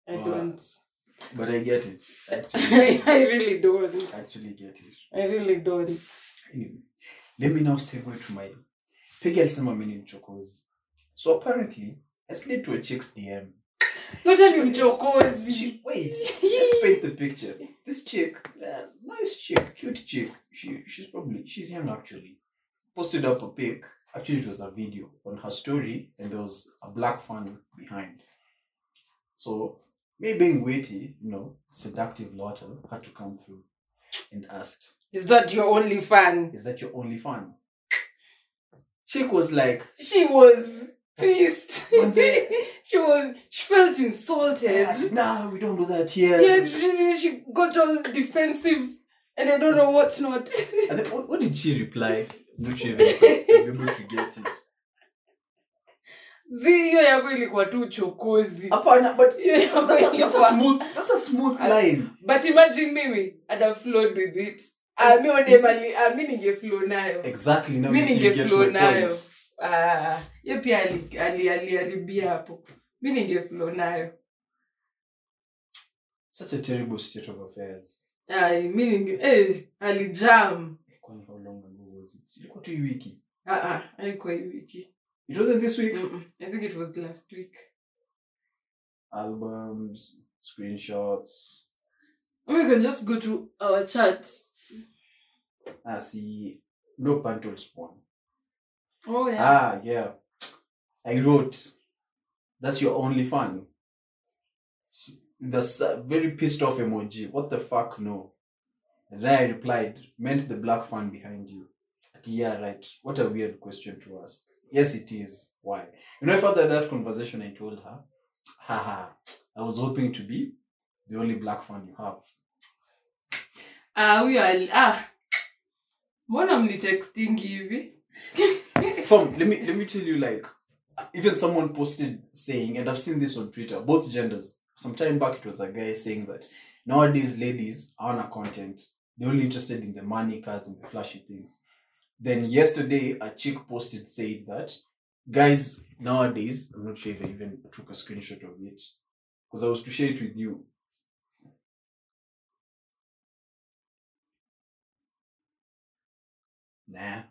i Wow. don't But I get it. Actually, I really don't actually get it. i really don't Anyway, let me now segue to my Peggie alisema mimi ni mchokozi. So apparently, I slid to a chick's DM. Wacha ni mchokozi She, wait, let's paint the picture. This chick, uh, nice chick, cute chick. She she's probably she's young actually. Posted up a pic. Actually, it was a video on her story, and there was a black fan behind. So me being witty, you know, seductive Lotter had to come through and asked, is that your only fan "Is that your only fan?" Chick was like, she was pissed she was she felt insulted "Nah, we don't do that here." Yes, she, she got all defensive and I don't know what's not. What, what did she reply? Not sure if I'm able to get it. Zi hiyo yako ilikuwa tu uchokozi. Hapana, but that's a, that's a, that's a ilikuwa- smooth that's a smooth line. But imagine mimi ada flowed with it. Ah, mi ode mali, ah, mi ninge-flow nayo. Exactly. Now Mi you see, you get ninge-flow my nayo. point. Ah, ye pia ali- ali- aliharibia hapo. Mi ninge-flow nayo. Such a terrible state of affairs. Ay, mi ninge- eh, alijam Kwani how long ago was it? Ilikuwa tu hii wiki. Ah, ah, haikuwa hii wiki It wasn't this week. Mm-mm. i think it was last week Albums, screenshots. we can just go to our chats I see, no pantol spawn. oh yeah Ah, yeah. I wrote, that's your only fan. The very pissed off emoji. What the fuck, no. And then I replied, meant the black fan behind you. Yeah, right. What a weird question to ask. Yes, it is. Why? You know, after that conversation, I told her, haha, I was hoping to be the only black fan you have. ah huyo ali ah mbona mnitexting hivi From let me let me tell you, like, even someone posted saying, and I've seen this on Twitter, both genders. Some time back, it was a guy saying that nowadays ladies aren't a content; they're only interested in the money, cars, and the flashy things. Then yesterday, a chick posted said that guys nowadays, I'm not sure if I even took a screenshot of it because I was to share it with you. Nah,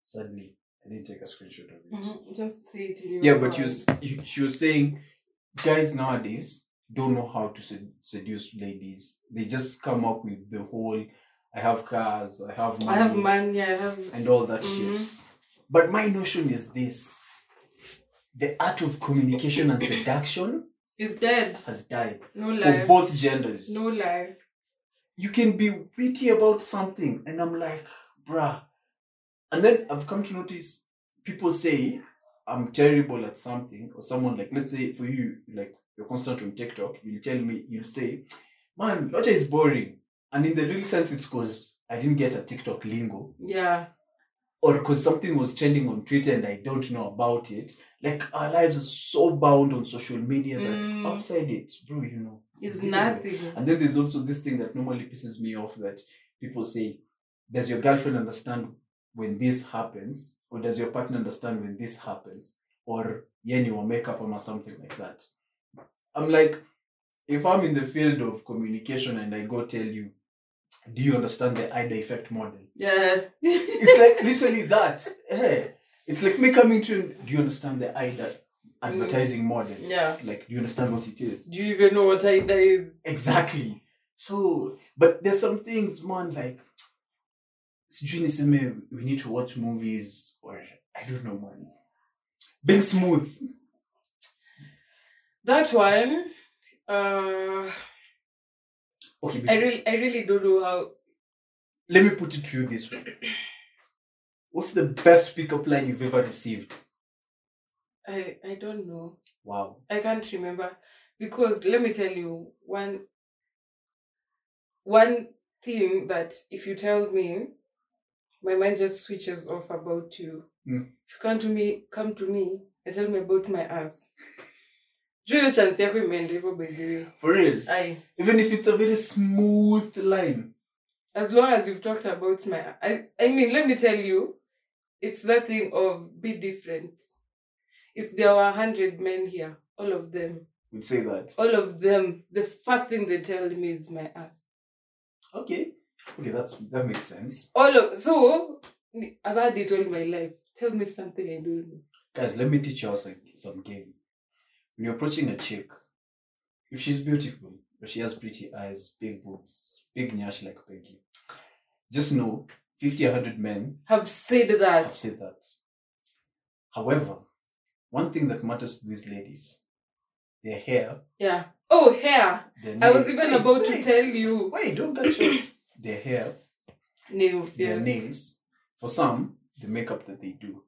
sadly, I didn't take a screenshot of it. Mhm, just say it Yeah, but she was you- she was saying guys nowadays don't know how to sed- seduce ladies. They just come up with the whole I have cars, I have money, i have money i have and all that Mhm. shit. But my notion is this the art of communication and seduction is dead has died no for both genders. no lie You can be witty about something, and I'm like, bruh. And then I've come to notice people say I'm terrible at something, or someone like, let's say for you, like you're constant on TikTok, you'll tell me, you'll say, man, Lotter is boring. And in the real sense, it's because I didn't get a TikTok lingo, yeah or because something was trending on Twitter and I don't know about it. Like our lives are so bound on social media that Mm. outside it, bro, you know. it's nothing And then there's also this thing that normally pisses me off that people say, Does your girlfriend understand when this happens? Or does your partner understand when this happens? Or yen you make up or something like that. I'm like, if I'm in the field of communication and I go tell you, do you understand the AIDA effect model? yeah It's like literally that. Hey, it's like me coming to do you understand the AIDA advertising model? yeah Like, do you understand what it is? do you even know what i is Exactly. So, but there's some things, man, like, we need to watch movies or I don't know, man. Being smooth. that one uh Okay, i really i really don't know how let me put it to you this way. What's the best pickup line you've ever received? i i don't know Wow. I can't remember because let me tell you one one thing that if you tell me, my mind just switches off about you. Mm. If you come to me, come to me and tell me about my ass. Juu hiyo chance yako imeenda hivyo the. For real. Aye. Even if it's a very smooth line. As long as you've talked about my I I mean let me tell you, it's that thing of be different. If there were a hundred men here, all of them, We'd say that. all of them, the first thing they tell me is my ass. Okay. Okay, that's that makes sense. all of so I've had it all my life. Tell me something I don't know. Guys, let me teach you some, some game. When you're approaching a chick, if she's beautiful, or she has pretty eyes, big boobs, big nyash like Peggie, just know 50, 100 men Have said that. have said that. However, one thing that matters to these ladies, their hair, Yeah. Oh, hair. I was even Wait, about to tell you. Wait, don't get short. their hair, Nails, their yes. nails. For some, the makeup that they do.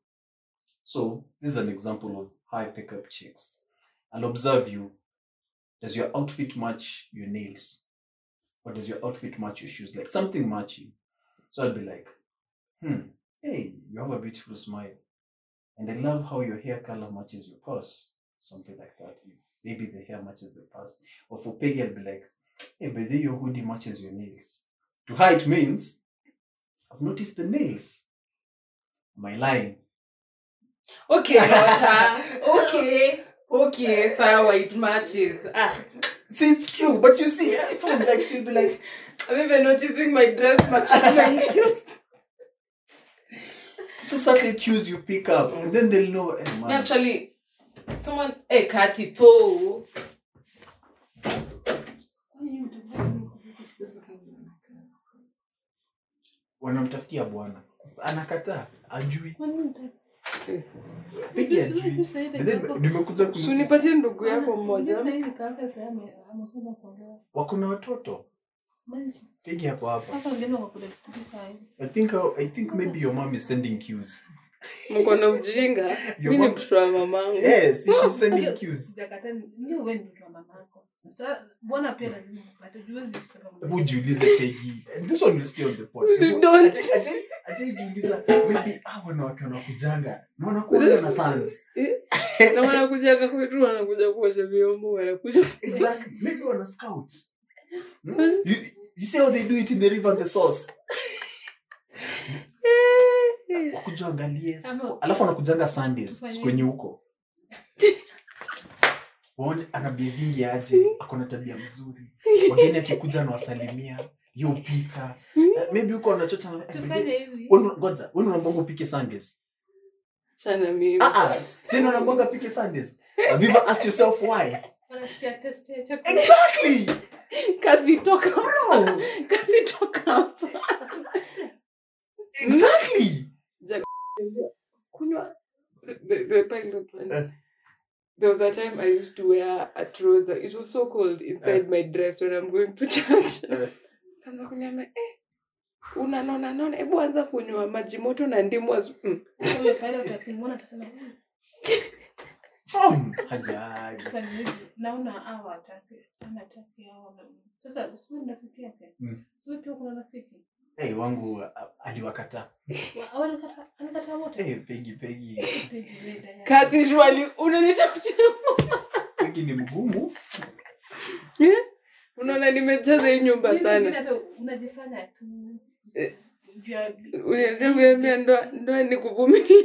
So this is an example of high pickup chicks. I'll observe you. Does your outfit match your nails? Or does your outfit match your shoes? Like something matching. So I'll be like, hmm, hey, you have a beautiful smile. And I love how your hair color matches your purse. Something like that. Maybe the hair matches the purse. Or for Peggie, I'll be like, hey, but then your hoodie matches your nails. To her, it means I've noticed the nails. Am I lying? Okay, okay. Okay, sawa, it matches. Ah, See, it's true, but you see, I found like she'll be like, I'm even noticing my dress matches my nails. this is subtle cues you pick up, and then they'll know. Hey, man. Actually, someone, hey, Kathy, though. wanamtafutia bwana anakataa ajui Piga. Nimekuja ndugu yako mmoja. wako na watoto pigi hapo hapa I think, I think maybe your mom is sending cues. Mko na ujinga. Mi ni mtoto wa mamangu. yes, she's sending cues. Hebu jiulize. And this one will stay on the pod. You don't. Ati- ati- ati jiuliza, maybe hawa wanawake wanakujanga na wanakuanga na sons. Na wanakuja kwetu wanakuja kuosha vyombo wanakuja. Exactly. Maybe wana scout. You, you see how they do it in the river and the source. Wakuja angalie. Alafu wanakujanga Sundays huko. waone ana bevingi aje? Akona tabia mzuri. Wageni akikuja anawasalimia yopika maybe huko anachocha ngoja wenu upike sundays? Sana ah, ah. pike sundays? Have There was a time I used to wear a trouser. It was so cold inside my dress when I'm going to church. Eh. Kaanza kuniambia, eh, unanona nona, hebu anza kunywa maji moto na ndimu asu- mm. Pilot akimwona atasema "Hmm, From hajai. naona hawa atake anatake hawa sasa usiwe ni rafiki yake Mm. Wewe pia kuna rafiki Hey, wangu aliwakata. Katishwali unaonyesha kuchapegi ni mgumu. Eh? Unaona, nimejaza hii nyumba sana. Unaambia eh. ndoa ni kuvumilia.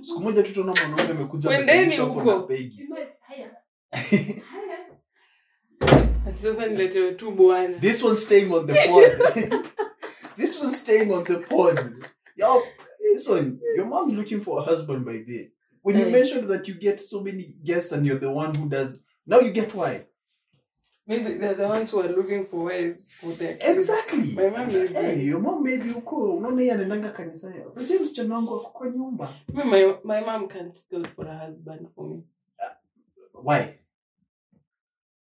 Siku moja tu tunaona mwanaume amekuja Kwendeni huko. na Peggie. Sema, haya haya Ati Sasa niletewe tu bwana. This one's staying on the pod. this one's staying on the pod. Yo, this one, your mom's looking for a husband by day. When you mentioned that you get so many guests and you're the one who does, now you get why. Maybe they're the ones who are looking for wives for their kids. Exactly. My mom is Hey, your mom maybe uko unaona yeye anaendanga kanisani. Unajua msichana wangu ako kwa nyumba. My, my mom can't still for a husband for me. Why?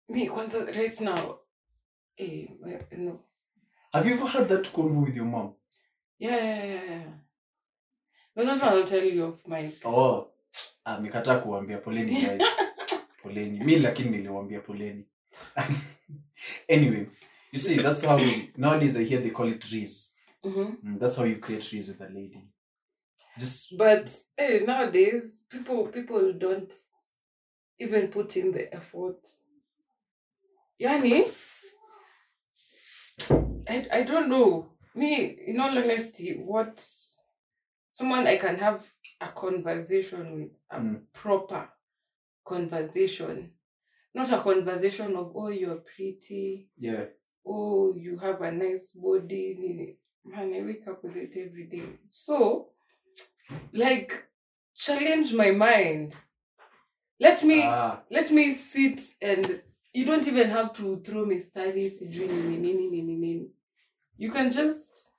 Me, kwanza, right now, eh, my- no. Have you ever had that convo with your mom? Yeah, yeah, yeah, yeah. But that's what I'll tell you of my. Oh, ah, mikataa kuambia poleni guys. poleni. Mimi lakini niliwaambia poleni. anyway, you see, that's how we, nowadays I hear they call it rees. Mhm. Mm, that's how you create trees with a lady. Just But eh, nowadays, people people don't even put in the effort. Yani, I, I don't know. Me, in all honesty, what someone I can have a conversation with, a Mm. proper conversation, not a conversation of, oh, you're pretty, yeah. oh, you have a nice body. Man, I wake up with it every day. So, like, challenge my mind. Let me Ah, let me sit and you don't even have to throw me studies. You can just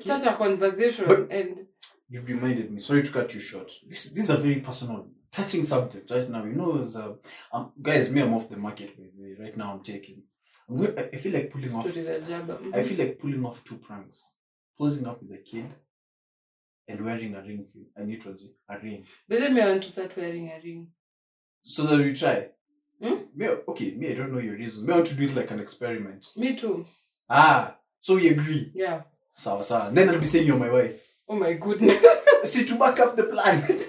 start a conversation But- and you've reminded me. Sorry to cut you short. This, this is a very personal, touching subject right now. You know, as a, um, guys, me, I'm off the market with. Right now, I'm taking. I'm going, I feel like pulling off. I feel like pulling off two pranks. Posing up with a kid and wearing a ring. I need to a ring. But then me I want to start wearing a ring. So that we try. Hmm? Me, okay, me, I don't know your reasons. Me, I want to do it like an experiment. Me too. Ah, so we agree. Yeah. Sawa sawa. Then I'll be saying you're my wife. Oh my goodness. See, to back up the plan.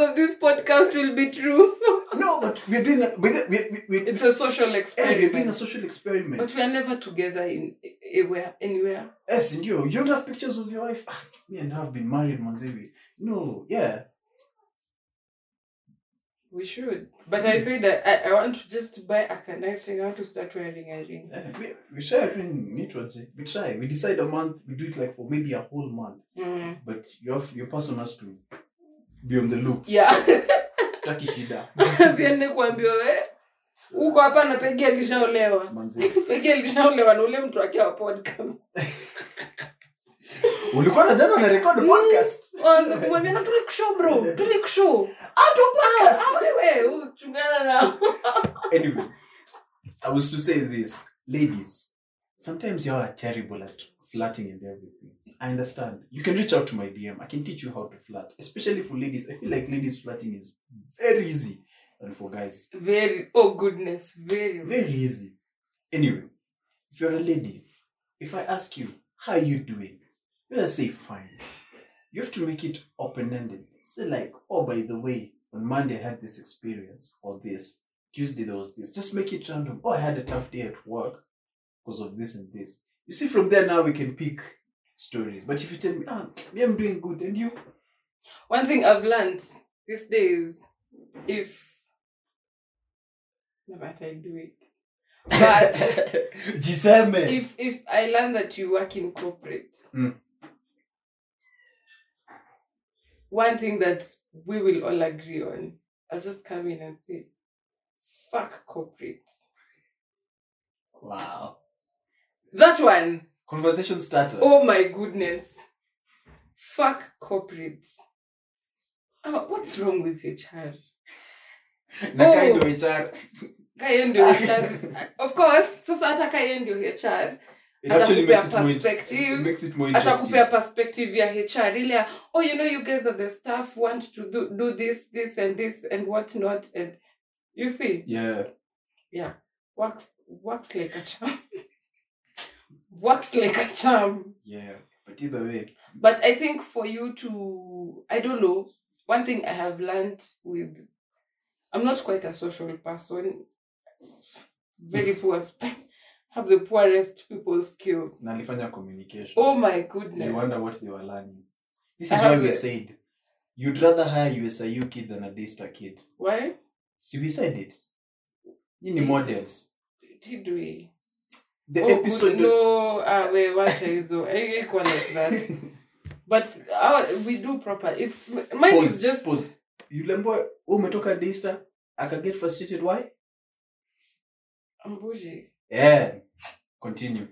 of this podcast will be true. no, but we're doing a, we're, we're, we're, it's a social eh, we're doing a experiment. social experiment. But we are never together in anywhere. Anywhere. Yes, and you, you don't have pictures of your wife. Ah, me and her have been married, Manzevi. No, yeah. We should. But I say that I, I want to just buy a nice ring. I want to start wearing a ring. Eh, we, we try doing need to. We try. We decide a month. We do it like for maybe a whole month. Mm. But you have your person has to be on the loop. Yeah. Taki shida. Siende kuambiwa we uko hapa na pegi alishaolewa. pegi alishaolewa na ule mtu wake wa podcast. Ulikuwa na jana na record podcast. Waanza kumwambia na tulikushow bro. Tulikushow. Out of podcast. Ah, wewe uchungana na. Anyway, I was to say this, ladies. Sometimes you are terrible at flirting and everything. I understand. You can reach out to my DM. I can teach you how to flirt, especially for ladies. I feel like ladies flirting is very easy, and for guys, Very oh goodness, very very easy. Anyway, if you're a lady, if I ask you how are you doing, you just say fine. You have to make it open-ended. Say like, oh, by the way, on Monday I had this experience, or this. Tuesday there was this. Just make it random. Oh, I had a tough day at work because of this and this. You see, from there now we can pick stories. But if you tell me, ah, me, I'm doing good, and you, One thing I've learned these days, if no matter I do it, but if if I learn that you work in corporate, Mm. one thing that we will all agree on, I'll just come in and say, "Fuck corporate." Wow. That one. Conversation starter. Oh my goodness. Fuck corporate. Uh, what's wrong with HR? Na oh. of HR. Kaye ndio HR. Of course, sasa hata ndio HR. It actually makes it, Atakupea more, perspective. it makes it more interesting. atakupea perspective ya HR ile ya, oh you know you guys are the staff want to do, do this this and this and what not and you see Yeah. works works like a charm works like a charm Yeah. But either way. but I think for you to I don't know one thing I have learned with I'm not quite a social person very poor have the poorest people skills Nalifanya communication. oh my goodness You wonder what they were learning. This I is why we it. said you'd rather hire USIU kid than a Daystar kid. why See, we said it. You need models. did we The oh, episode. good. no ah we watch hizo haikuwa like that but our, we do proper it's mine pause, is just pause. Yule boy umetoka Daystar aka get frustrated why? I'm bougie. Yeah. Continue.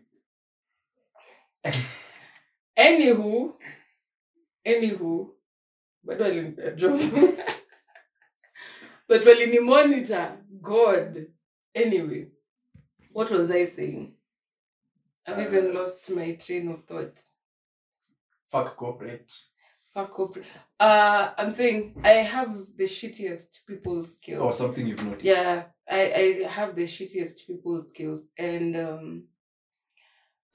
anywho anywho bado alinipea job but walini monitor god anyway what was i saying i've Uh, even lost my train of thought Fuck corporate. Fuck corporate. uh i'm saying i have the shittiest people skills Or something you've noticed. yeah I, I have the shittiest people skills and um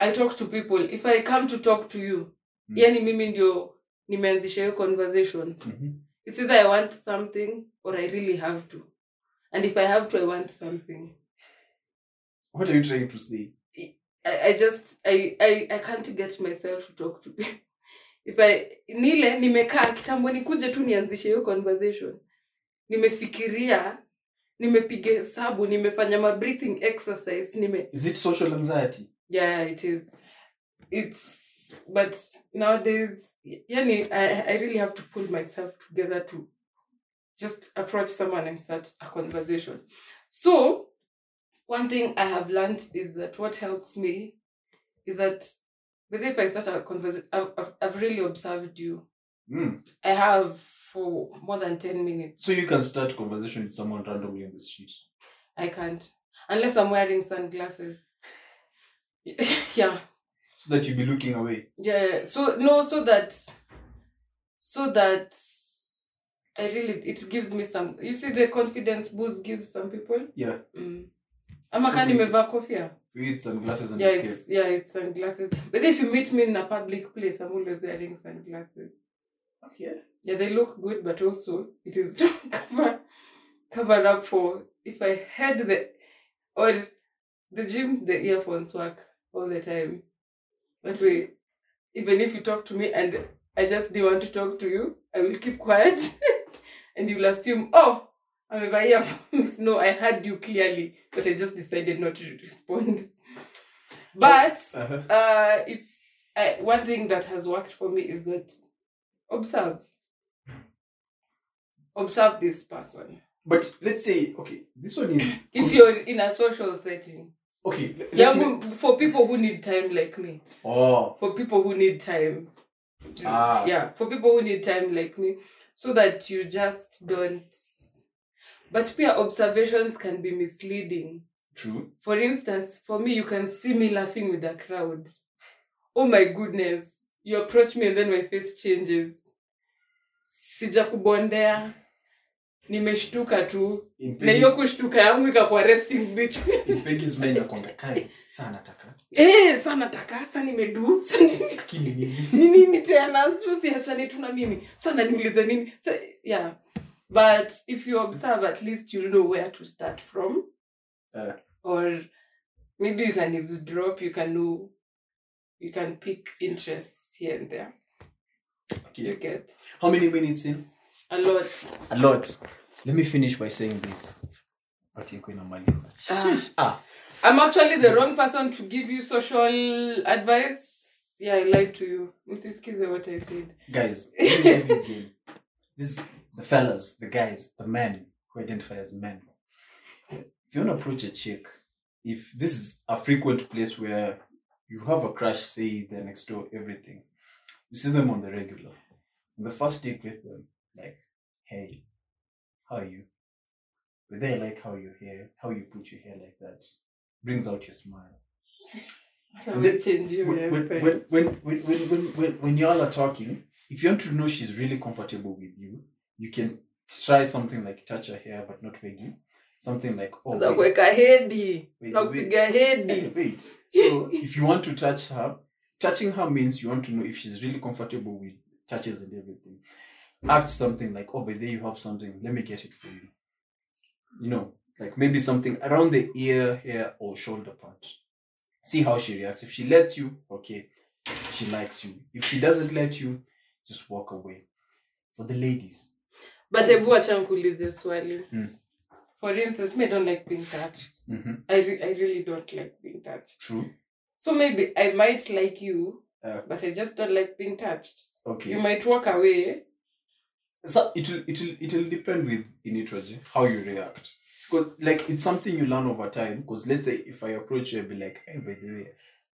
i talk to people if i come to talk to you Mm. yani mimi ndio nimeanzisha hiyo conversation Mhm. it's either i want something or i really have to and if i have to i want something What are you trying to say? I, I just I, I i can't get myself to talk to people. If i nile nimekaa kitambo nikuje tu nianzishe hiyo conversation. Nimefikiria nimepiga hesabu nimefanya ma breathing exercise nime Is it social anxiety? yeah it is. It's but nowadays yani I, i really have to pull myself together to just approach someone and start a conversation. So one thing i have learned is that what helps me is that but if i start a conversation I've, I've, really observed you Mm. i have for more than 10 minutes So you can start conversation with someone randomly on the street. i can't unless i'm wearing sunglasses yeah So that you be looking away. Yeah, so no, so that so that I really it gives me some. You see the confidence boost gives some people. Yeah. Mm. Ama kaa nimevaa kofia. It's sunglasses Yeah, a it's yeah, it's sunglasses. But if you meet me in a public place, I'm always wearing sunglasses. Okay. Yeah, they look good, but also it is to cover cover up for if I had the or the gym, the earphones work all the time. That way, even if you talk to me and I just didn't want to talk to you, I will keep quiet, and you will assume, oh, I'm over earphones. no, I heard you clearly, but I just decided not to respond. But Uh-huh. uh, if I, one thing that has worked for me is that observe. Observe this person. But let's say, okay, this one is. If you're in a social setting, Okay. let- yeah, let's for people who need time like me, Oh. for people who need time, Ah. yeah, for people who need time like me, so that you just don't. But peer observations can be misleading. True. For instance, for me, you can see me laughing with a crowd. Oh my goodness. You approach me and then my face changes. Sijakubondea. Nimeshtuka tu. Na hiyo kushtuka yangu ikakuwa resting bitch. sana taka Eh, sana taka, sana nimedu. nini Ni nini tena? Usiachane tu na mimi. Sana niulize nini? sa, yeah. But if you observe, at least you'll know where to start from. Uh. or maybe you can eavesdrop, you can know, you can pick interests here and there. Okay. You okay. get how many minutes in a lot. a lot let me finish by saying this but iko inamaliza Ah. Ah I'm actually the wrong person to give you social advice. Yeah, I lied to you. Mrs. Msisikize what I said. guys let me give you game this is the fellas the guys the men who identify as men. If you want to approach a chick if this is a frequent place where you have a crush say they're next door everything you see them on the regular. The first date with them like hey how are you? But they like how your hair how you put your hair like that brings out your smile. I will change you. when, yeah, when, thank- when, when, when, when, when, when, when y'all are talking, if you want to know she's really comfortable with you, you can try something like touch her hair, but not wiggy. Something like, oh, Za wait, kuweka hedi wait, na wait, kupiga hedi wait. So if you want to touch her, touching her means you want to know if she's really comfortable with touches and everything. Act something like, oh, but there you have something. Let me get it for you. You know, like maybe something around the ear, hair, or shoulder part. See how she reacts. If she lets you, okay, she likes you. If she doesn't let you, just walk away. For the ladies, but hebu acha nikuulize swali. Mm. for instance me I don't like being touched. Mm-hmm. I, re- I really don't like being touched. True. so maybe I might like you Uh, but I just don't like being touched. Okay. you might walk away. So it will it will it will depend with initrogy how you react. Because like it's something you learn over time. Because let's say if i approach you i'll be like hey by the way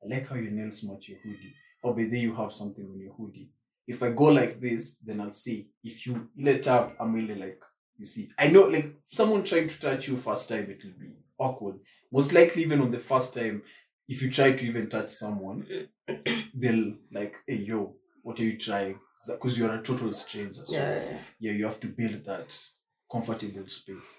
i like how your nails match your hoodie. Or by the way you have something on your hoodie if i go like this then i'll see. If you let up i'm really like you see. I know like someone trying to touch you first time it will be awkward. Most likely even on the first time if you try to even touch someone they'll like hey yo what are you trying? Because you're a total stranger? So yeah yeah, you have to build that comfortable space.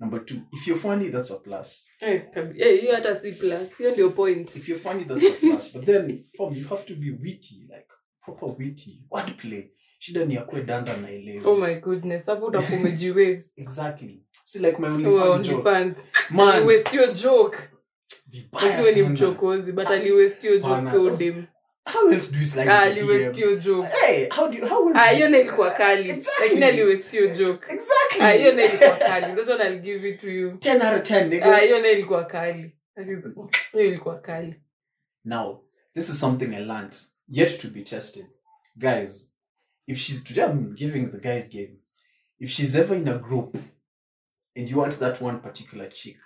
Number two, if you're funny, that's a plus. Yeah, you hiyo hata si plus. Hiyo ndio point. If you're funny, that's a plus. But then, form, you have to be witty, like proper witty. Wordplay. Shida ni yakwe danda na elewe. oh my goodness. Hapo utakuwa umejiwaste. Exactly. See, like my only Wewe fun joke. fans. Man, aliwaste hiyo joke. Vibaya ni mchokozi but aliwaste hiyo joke Pana, kwa those- How else do you slide Ah, in the aliwaste joke. Hey, how do you, how else ah hiyo na ilikuwa kali. Exactly. lakini aliwaste hiyo joke. Exactly. ah hiyo na ilikuwa kali. That's what I'll give it to you. 10 out of 10, nigga. ah hiyo na ilikuwa kali. Hiyo ilikuwa kali. Now, this is something I learned, yet to be tested. Guys, if she's today, I'm giving the guys game. If she's ever in a group and you want that one particular chick,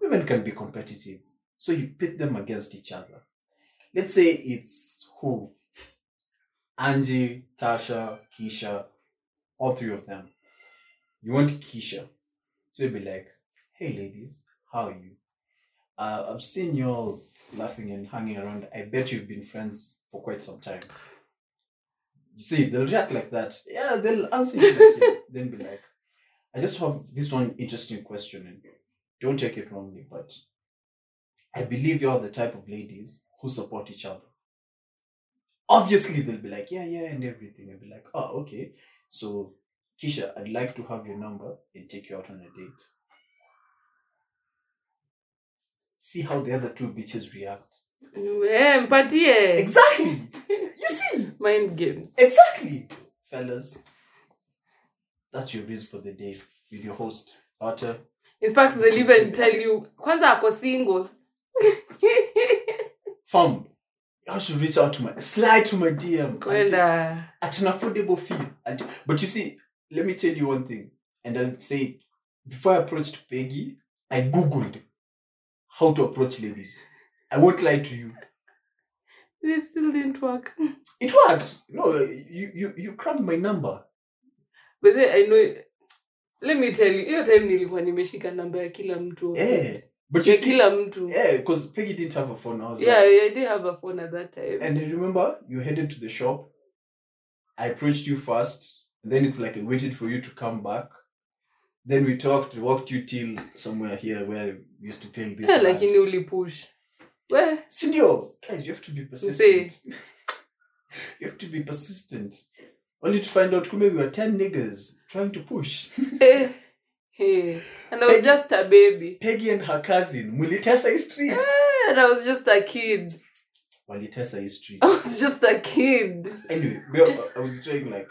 women can be competitive. So you pit them against each other. Let's say it's who? Angie, Tasha, Keisha, all three of them. You want Keisha. So you'll be like, hey ladies, how are you? Uh, I've seen you all laughing and hanging around. I bet you've been friends for quite some time. You see, they'll react like that. Yeah, they'll answer you like, yeah. Then be like, I just have this one interesting question, and don't take it wrongly, but I believe you're the type of ladies who support each other. Obviously, they'll be like, yeah, yeah, and everything. I'll be like, oh, okay. So, Kisha, I'd like to have your number and take you out on a date. See how the other two bitches react. Eh, mpatie Exactly. You see? mind games Exactly. Fellas, that's your reason for the day with your host, Arthur. in fact they'll even tell you kwanza ako single Fam, you should reach out to my, slide to my DM kwenda at an affordable fee. And, but you see, let me tell you one thing, and I'll say it. Before I approached Peggie, I Googled how to approach ladies. I won't lie to you. it still didn't work It worked. No, you you you grabbed my number. but then i know let me tell you hiyo time nilikuwa nimeshika namba ya kila mtu Yeah. But you see, kila mtu yeah, because Peggie didn't have a phone. I was yeah like, i did have a phone at that time and I remember you headed to the shop. I approached you first. And then it's like I waited for you to come back. Then we talked, walked you till somewhere here where we used to tell this. yeah, rant. lakini ulipush we Sindio, guys, you have to be persistent. you have to be persistent. Only to find out, kumbe we were 10 niggas trying to push. hey, eh. and i was Peggie- just a baby Peggie and her cousin, Mulitesa Street. Eh, and i was just a kid Walitesa Street. i was just a kid Anyway, I was trying like,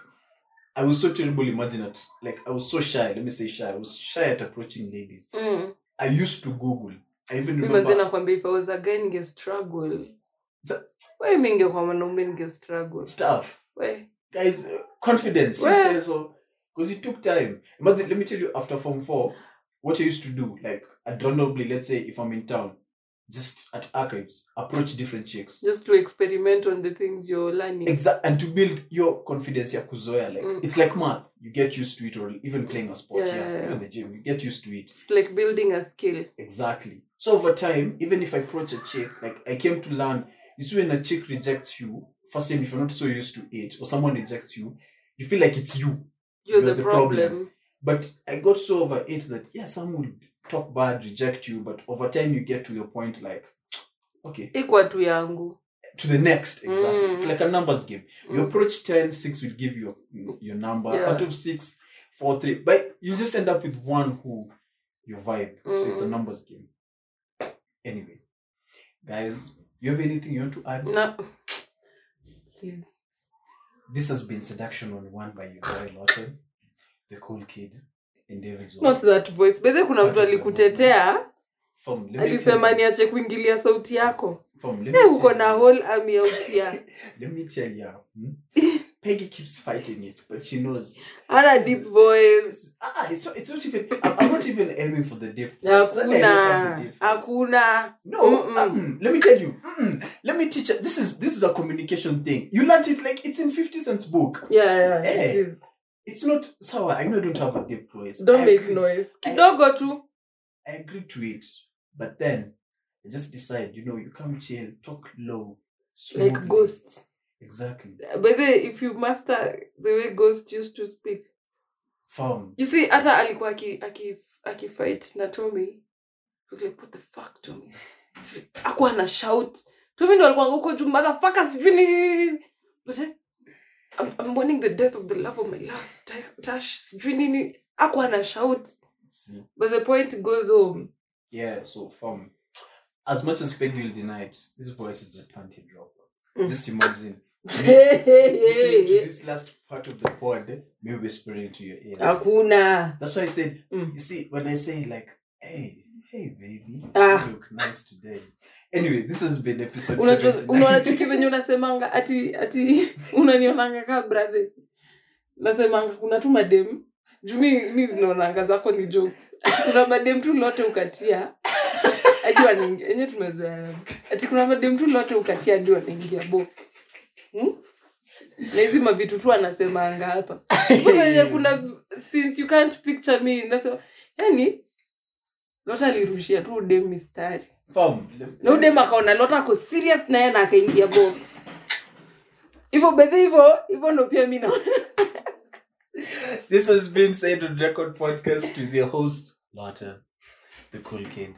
I was so terrible, imagine it. Like, I was so shy, let me say shy. I was shy at approaching ladies. mm. I used to Google. I even remember nakwambia if i was a guy ninge struggle Sa- we mi ingekuwa mwanaume ninge struggle stuff. we Guys, uh, confidence. Well- so Because it took time. Imagine, let me tell you, after Form 4, what I used to do, like, I'd randomly, let's say, if I'm in town, just at archives, approach different chicks. just to experiment on the things you're learning exactly and to build your confidence ya kuzoea like Mm. it's like math you get used to it or even playing a sport Yeah, yeah, yeah, even the gym you get used to it it's like building a skill exactly so over time even if i approach a chick like i came to learn you see when a chick rejects you first time if you're not so used to it or someone rejects you you feel like it's you you're, You're the, the problem. problem. but i got so over it that yeah some would talk bad reject you but over time you get to your point like okay. Ikwa tu yangu. To the next exactly. Mm. it's like a numbers game. You Mm. approach 10 6 will give you your number. Yeah. out of 6 4 3 but you just end up with one who you vibe. So it's a Mm. numbers game. Anyway guys you have anything you want to add? No. This has been seduction on one by your boy Lotter the cool kid not that voice bedhe kuna mtu alikutetea alisema niache kuingilia sauti yako from Eh, uko na whole army ya utia let me tell you hmm? Peggy keeps fighting it but she knows ana deep voice ah, it's not, it's not even. I'm, I'm not even aiming for the deep. voice. Sunday I don't have hakuna the deep voice. hakuna No, Mm-mm. mm-mm. let me tell you. mm-mm. Let me teach. you- This is this is a communication thing. You learned it like it's in Fifty Cent's book. yeah, yeah, Eh. it is. It's not sour. I know I don't have a deep voice. don't I make agree. noise kidogo tu I agree to it, but then I just decide. You know, you come chill, talk low, like ghosts Exactly. but then if you master the way ghost used to speak Farm. you see hata alikuwa aki, aki, aki fight na tommy was like what the fuck tommy akuwa na shout tommy ndo alikuwa huko juu motherfucker sijui but then I'm, I'm mourning the death of the love of my love tash sijui nini ako ana shout but the point goes home Yeah. So from As much as Peggy will deny it, this voice is a panty drop Mm. Just imagine. Listening to this last part of the pod, me whispering to your ears. hakuna That's why I said, Mm. you see, when I say like, hey, hey, baby, Ah. you look nice today. Anyway, this has been episode Unajua- 79. unaona chiki venye unasemanga ati ati unanionanga ka brathe nasemanga kuna tu madem. Juu mi mi zinaonanga zako ni jokes. Ati kuna madem tu lote ukatia ati wanaingia enye tumezoea ati kuna madem tu lote ukatia ndi wanaingia bo hmm? na hizi mavitu tu anasemanga hapa. Enye kuna since you can't picture me nasema yani lote alirushia tu udem mistari Fam, le- na udem akaona lota ako serious naye na akaingia bo hivyo bedhe hivyo hivyo ndo pia mi naona This has been Said on Record Podcast with your host, Lotta, the cool kid,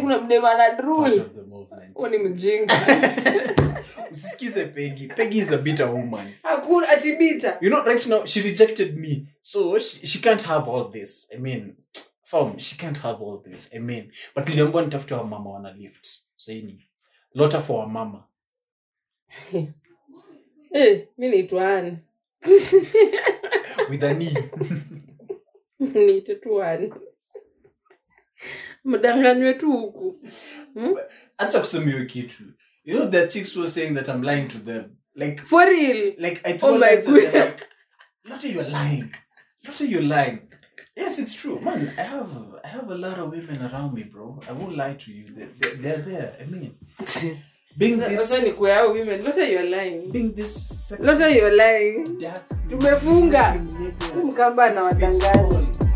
kuna mdema na part drul of the movement. huo ni mjinga Usisikize Peggy. Peggy is a bitter woman. hakuna atibita You know, right now, she rejected me. So she, she can't have all this. I mean, fam, she can't have all this. I mean, but niliambiwa nitafute wa mama wana lift. Saini. lota for wamama. Eh, mi With a knee. niite tu Ann. mdanganywe tu huku Acha kusema hiyo kitu. You know, ther chicks were saying that I'm lying to them. Like, for real like I Oh my God. like, not you're lying. not you're lying. Yes, it's true, man. I have I have a lot of women around me, bro. I won't lie to you. They're, they're, they're there. I mean, being this, sasa ni kuyao women Lotta you're lying being this sexy, Lotta you're lying dark, Tumefunga. Mkamba anawadanganya. tall,